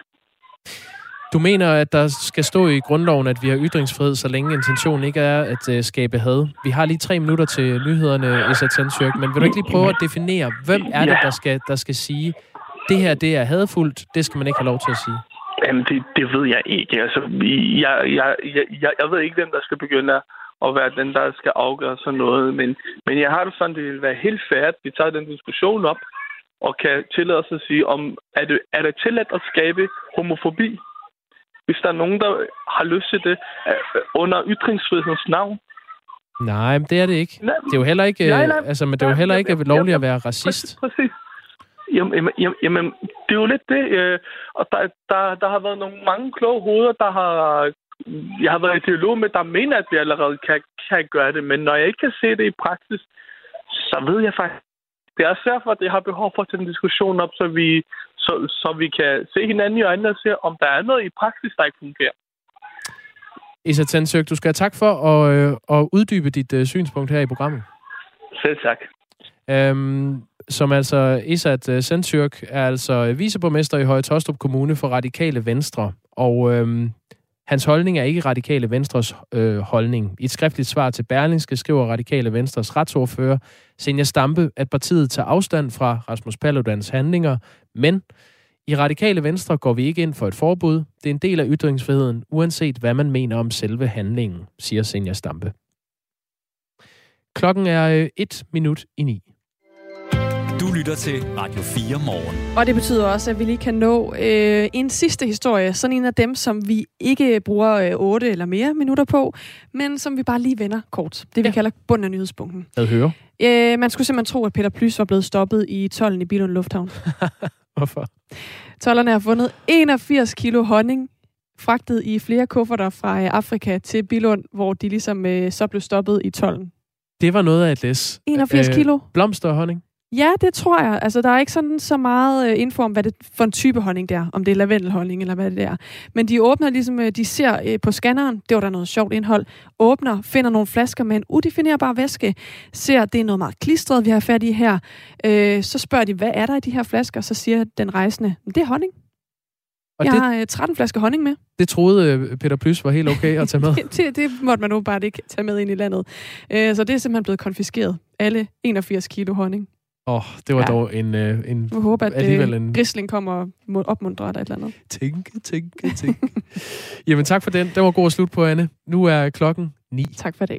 Du mener, at der skal stå i grundloven, at vi har ytringsfrihed, så længe intentionen ikke er at uh, skabe had. Vi har lige tre minutter til nyhederne, Issa Tansjørk, men vil du ikke lige prøve at definere, hvem er det, der skal, der skal sige, det her det er hadfuldt, det skal man ikke have lov til at sige? Jamen, det, det ved jeg ikke. Altså, jeg, jeg, jeg, jeg, ved ikke, hvem der skal begynde at være den, der skal afgøre sådan noget. Men, men jeg har det sådan, det vil være helt færdigt, at vi tager den diskussion op og kan tillade os at sige, om er det, er det tilladt at skabe homofobi? Hvis der er nogen, der har lyst til det øh, under ytringsfrihedens navn. Nej, det er det ikke. Nej, det er jo heller ikke, nej, nej, altså, men det er jo heller ikke lovligt at være racist. Præcis, præcis. Jamen, jamen, jamen, det er jo lidt det. Øh, og der, der, der har været nogle mange kloge hoveder, der har... Jeg har været i dialog med, der mener, at vi allerede kan, kan gøre det. Men når jeg ikke kan se det i praksis, så ved jeg faktisk... Det er også derfor, at jeg har behov for at tage en diskussion op, så vi, så, så vi kan se hinanden i øjnene og se, om der er noget i praksis, der ikke fungerer. Isa Tansøk, du skal have tak for at, øh, at uddybe dit uh, synspunkt her i programmet. Selv tak. Øhm, som altså Isat uh, Sentyrk er altså viceborgmester i Høje Tostrup Kommune for Radikale Venstre. Og øhm, hans holdning er ikke Radikale Venstres øh, holdning. I et skriftligt svar til Berlingske skriver Radikale Venstres retsordfører Senja Stampe, at partiet tager afstand fra Rasmus Paludans handlinger, men i Radikale Venstre går vi ikke ind for et forbud. Det er en del af ytringsfriheden, uanset hvad man mener om selve handlingen, siger Senja Stampe. Klokken er øh, et minut i ni. Du lytter til Radio 4 morgen. Og det betyder også, at vi lige kan nå øh, en sidste historie. Sådan en af dem, som vi ikke bruger øh, 8 eller mere minutter på, men som vi bare lige vender kort. Det vi ja. kalder bunden af nyhedspunkten. Jeg hører. Øh, man skulle simpelthen tro, at Peter Plys var blevet stoppet i tollen i Billund Lufthavn. Hvorfor? Tollerne har fundet 81 kilo honning fragtet i flere kufferter fra øh, Afrika til Billund, hvor de ligesom øh, så blev stoppet i tollen. Det var noget af et læs. 81 kilo. Blomster og honning. Ja, det tror jeg. Altså, der er ikke sådan så meget øh, info om, hvad det for en type honning det er. Om det er lavendelhonning, eller hvad det er. Men de åbner ligesom, øh, de ser øh, på scanneren, det var der noget sjovt indhold, åbner, finder nogle flasker med en udefinerbar væske, ser, det er noget meget klistret, vi har fat i her. Øh, så spørger de, hvad er der i de her flasker? Så siger den rejsende, det er honning. Og jeg det- har øh, 13 flasker honning med. Det troede øh, Peter Plys var helt okay at tage med. det, det måtte man nu bare ikke tage med ind i landet. Øh, så det er simpelthen blevet konfiskeret. Alle 81 kilo honning. Åh, oh, det var Ja. dog en, øh, en Jeg håber, at alligevel øh, en Grisling kommer og opmuntrer dig et eller andet. tænke, tænke, tænke. Jamen tak for den. Det var god at slutte på, Anne. Nu er klokken 9. Tak for det.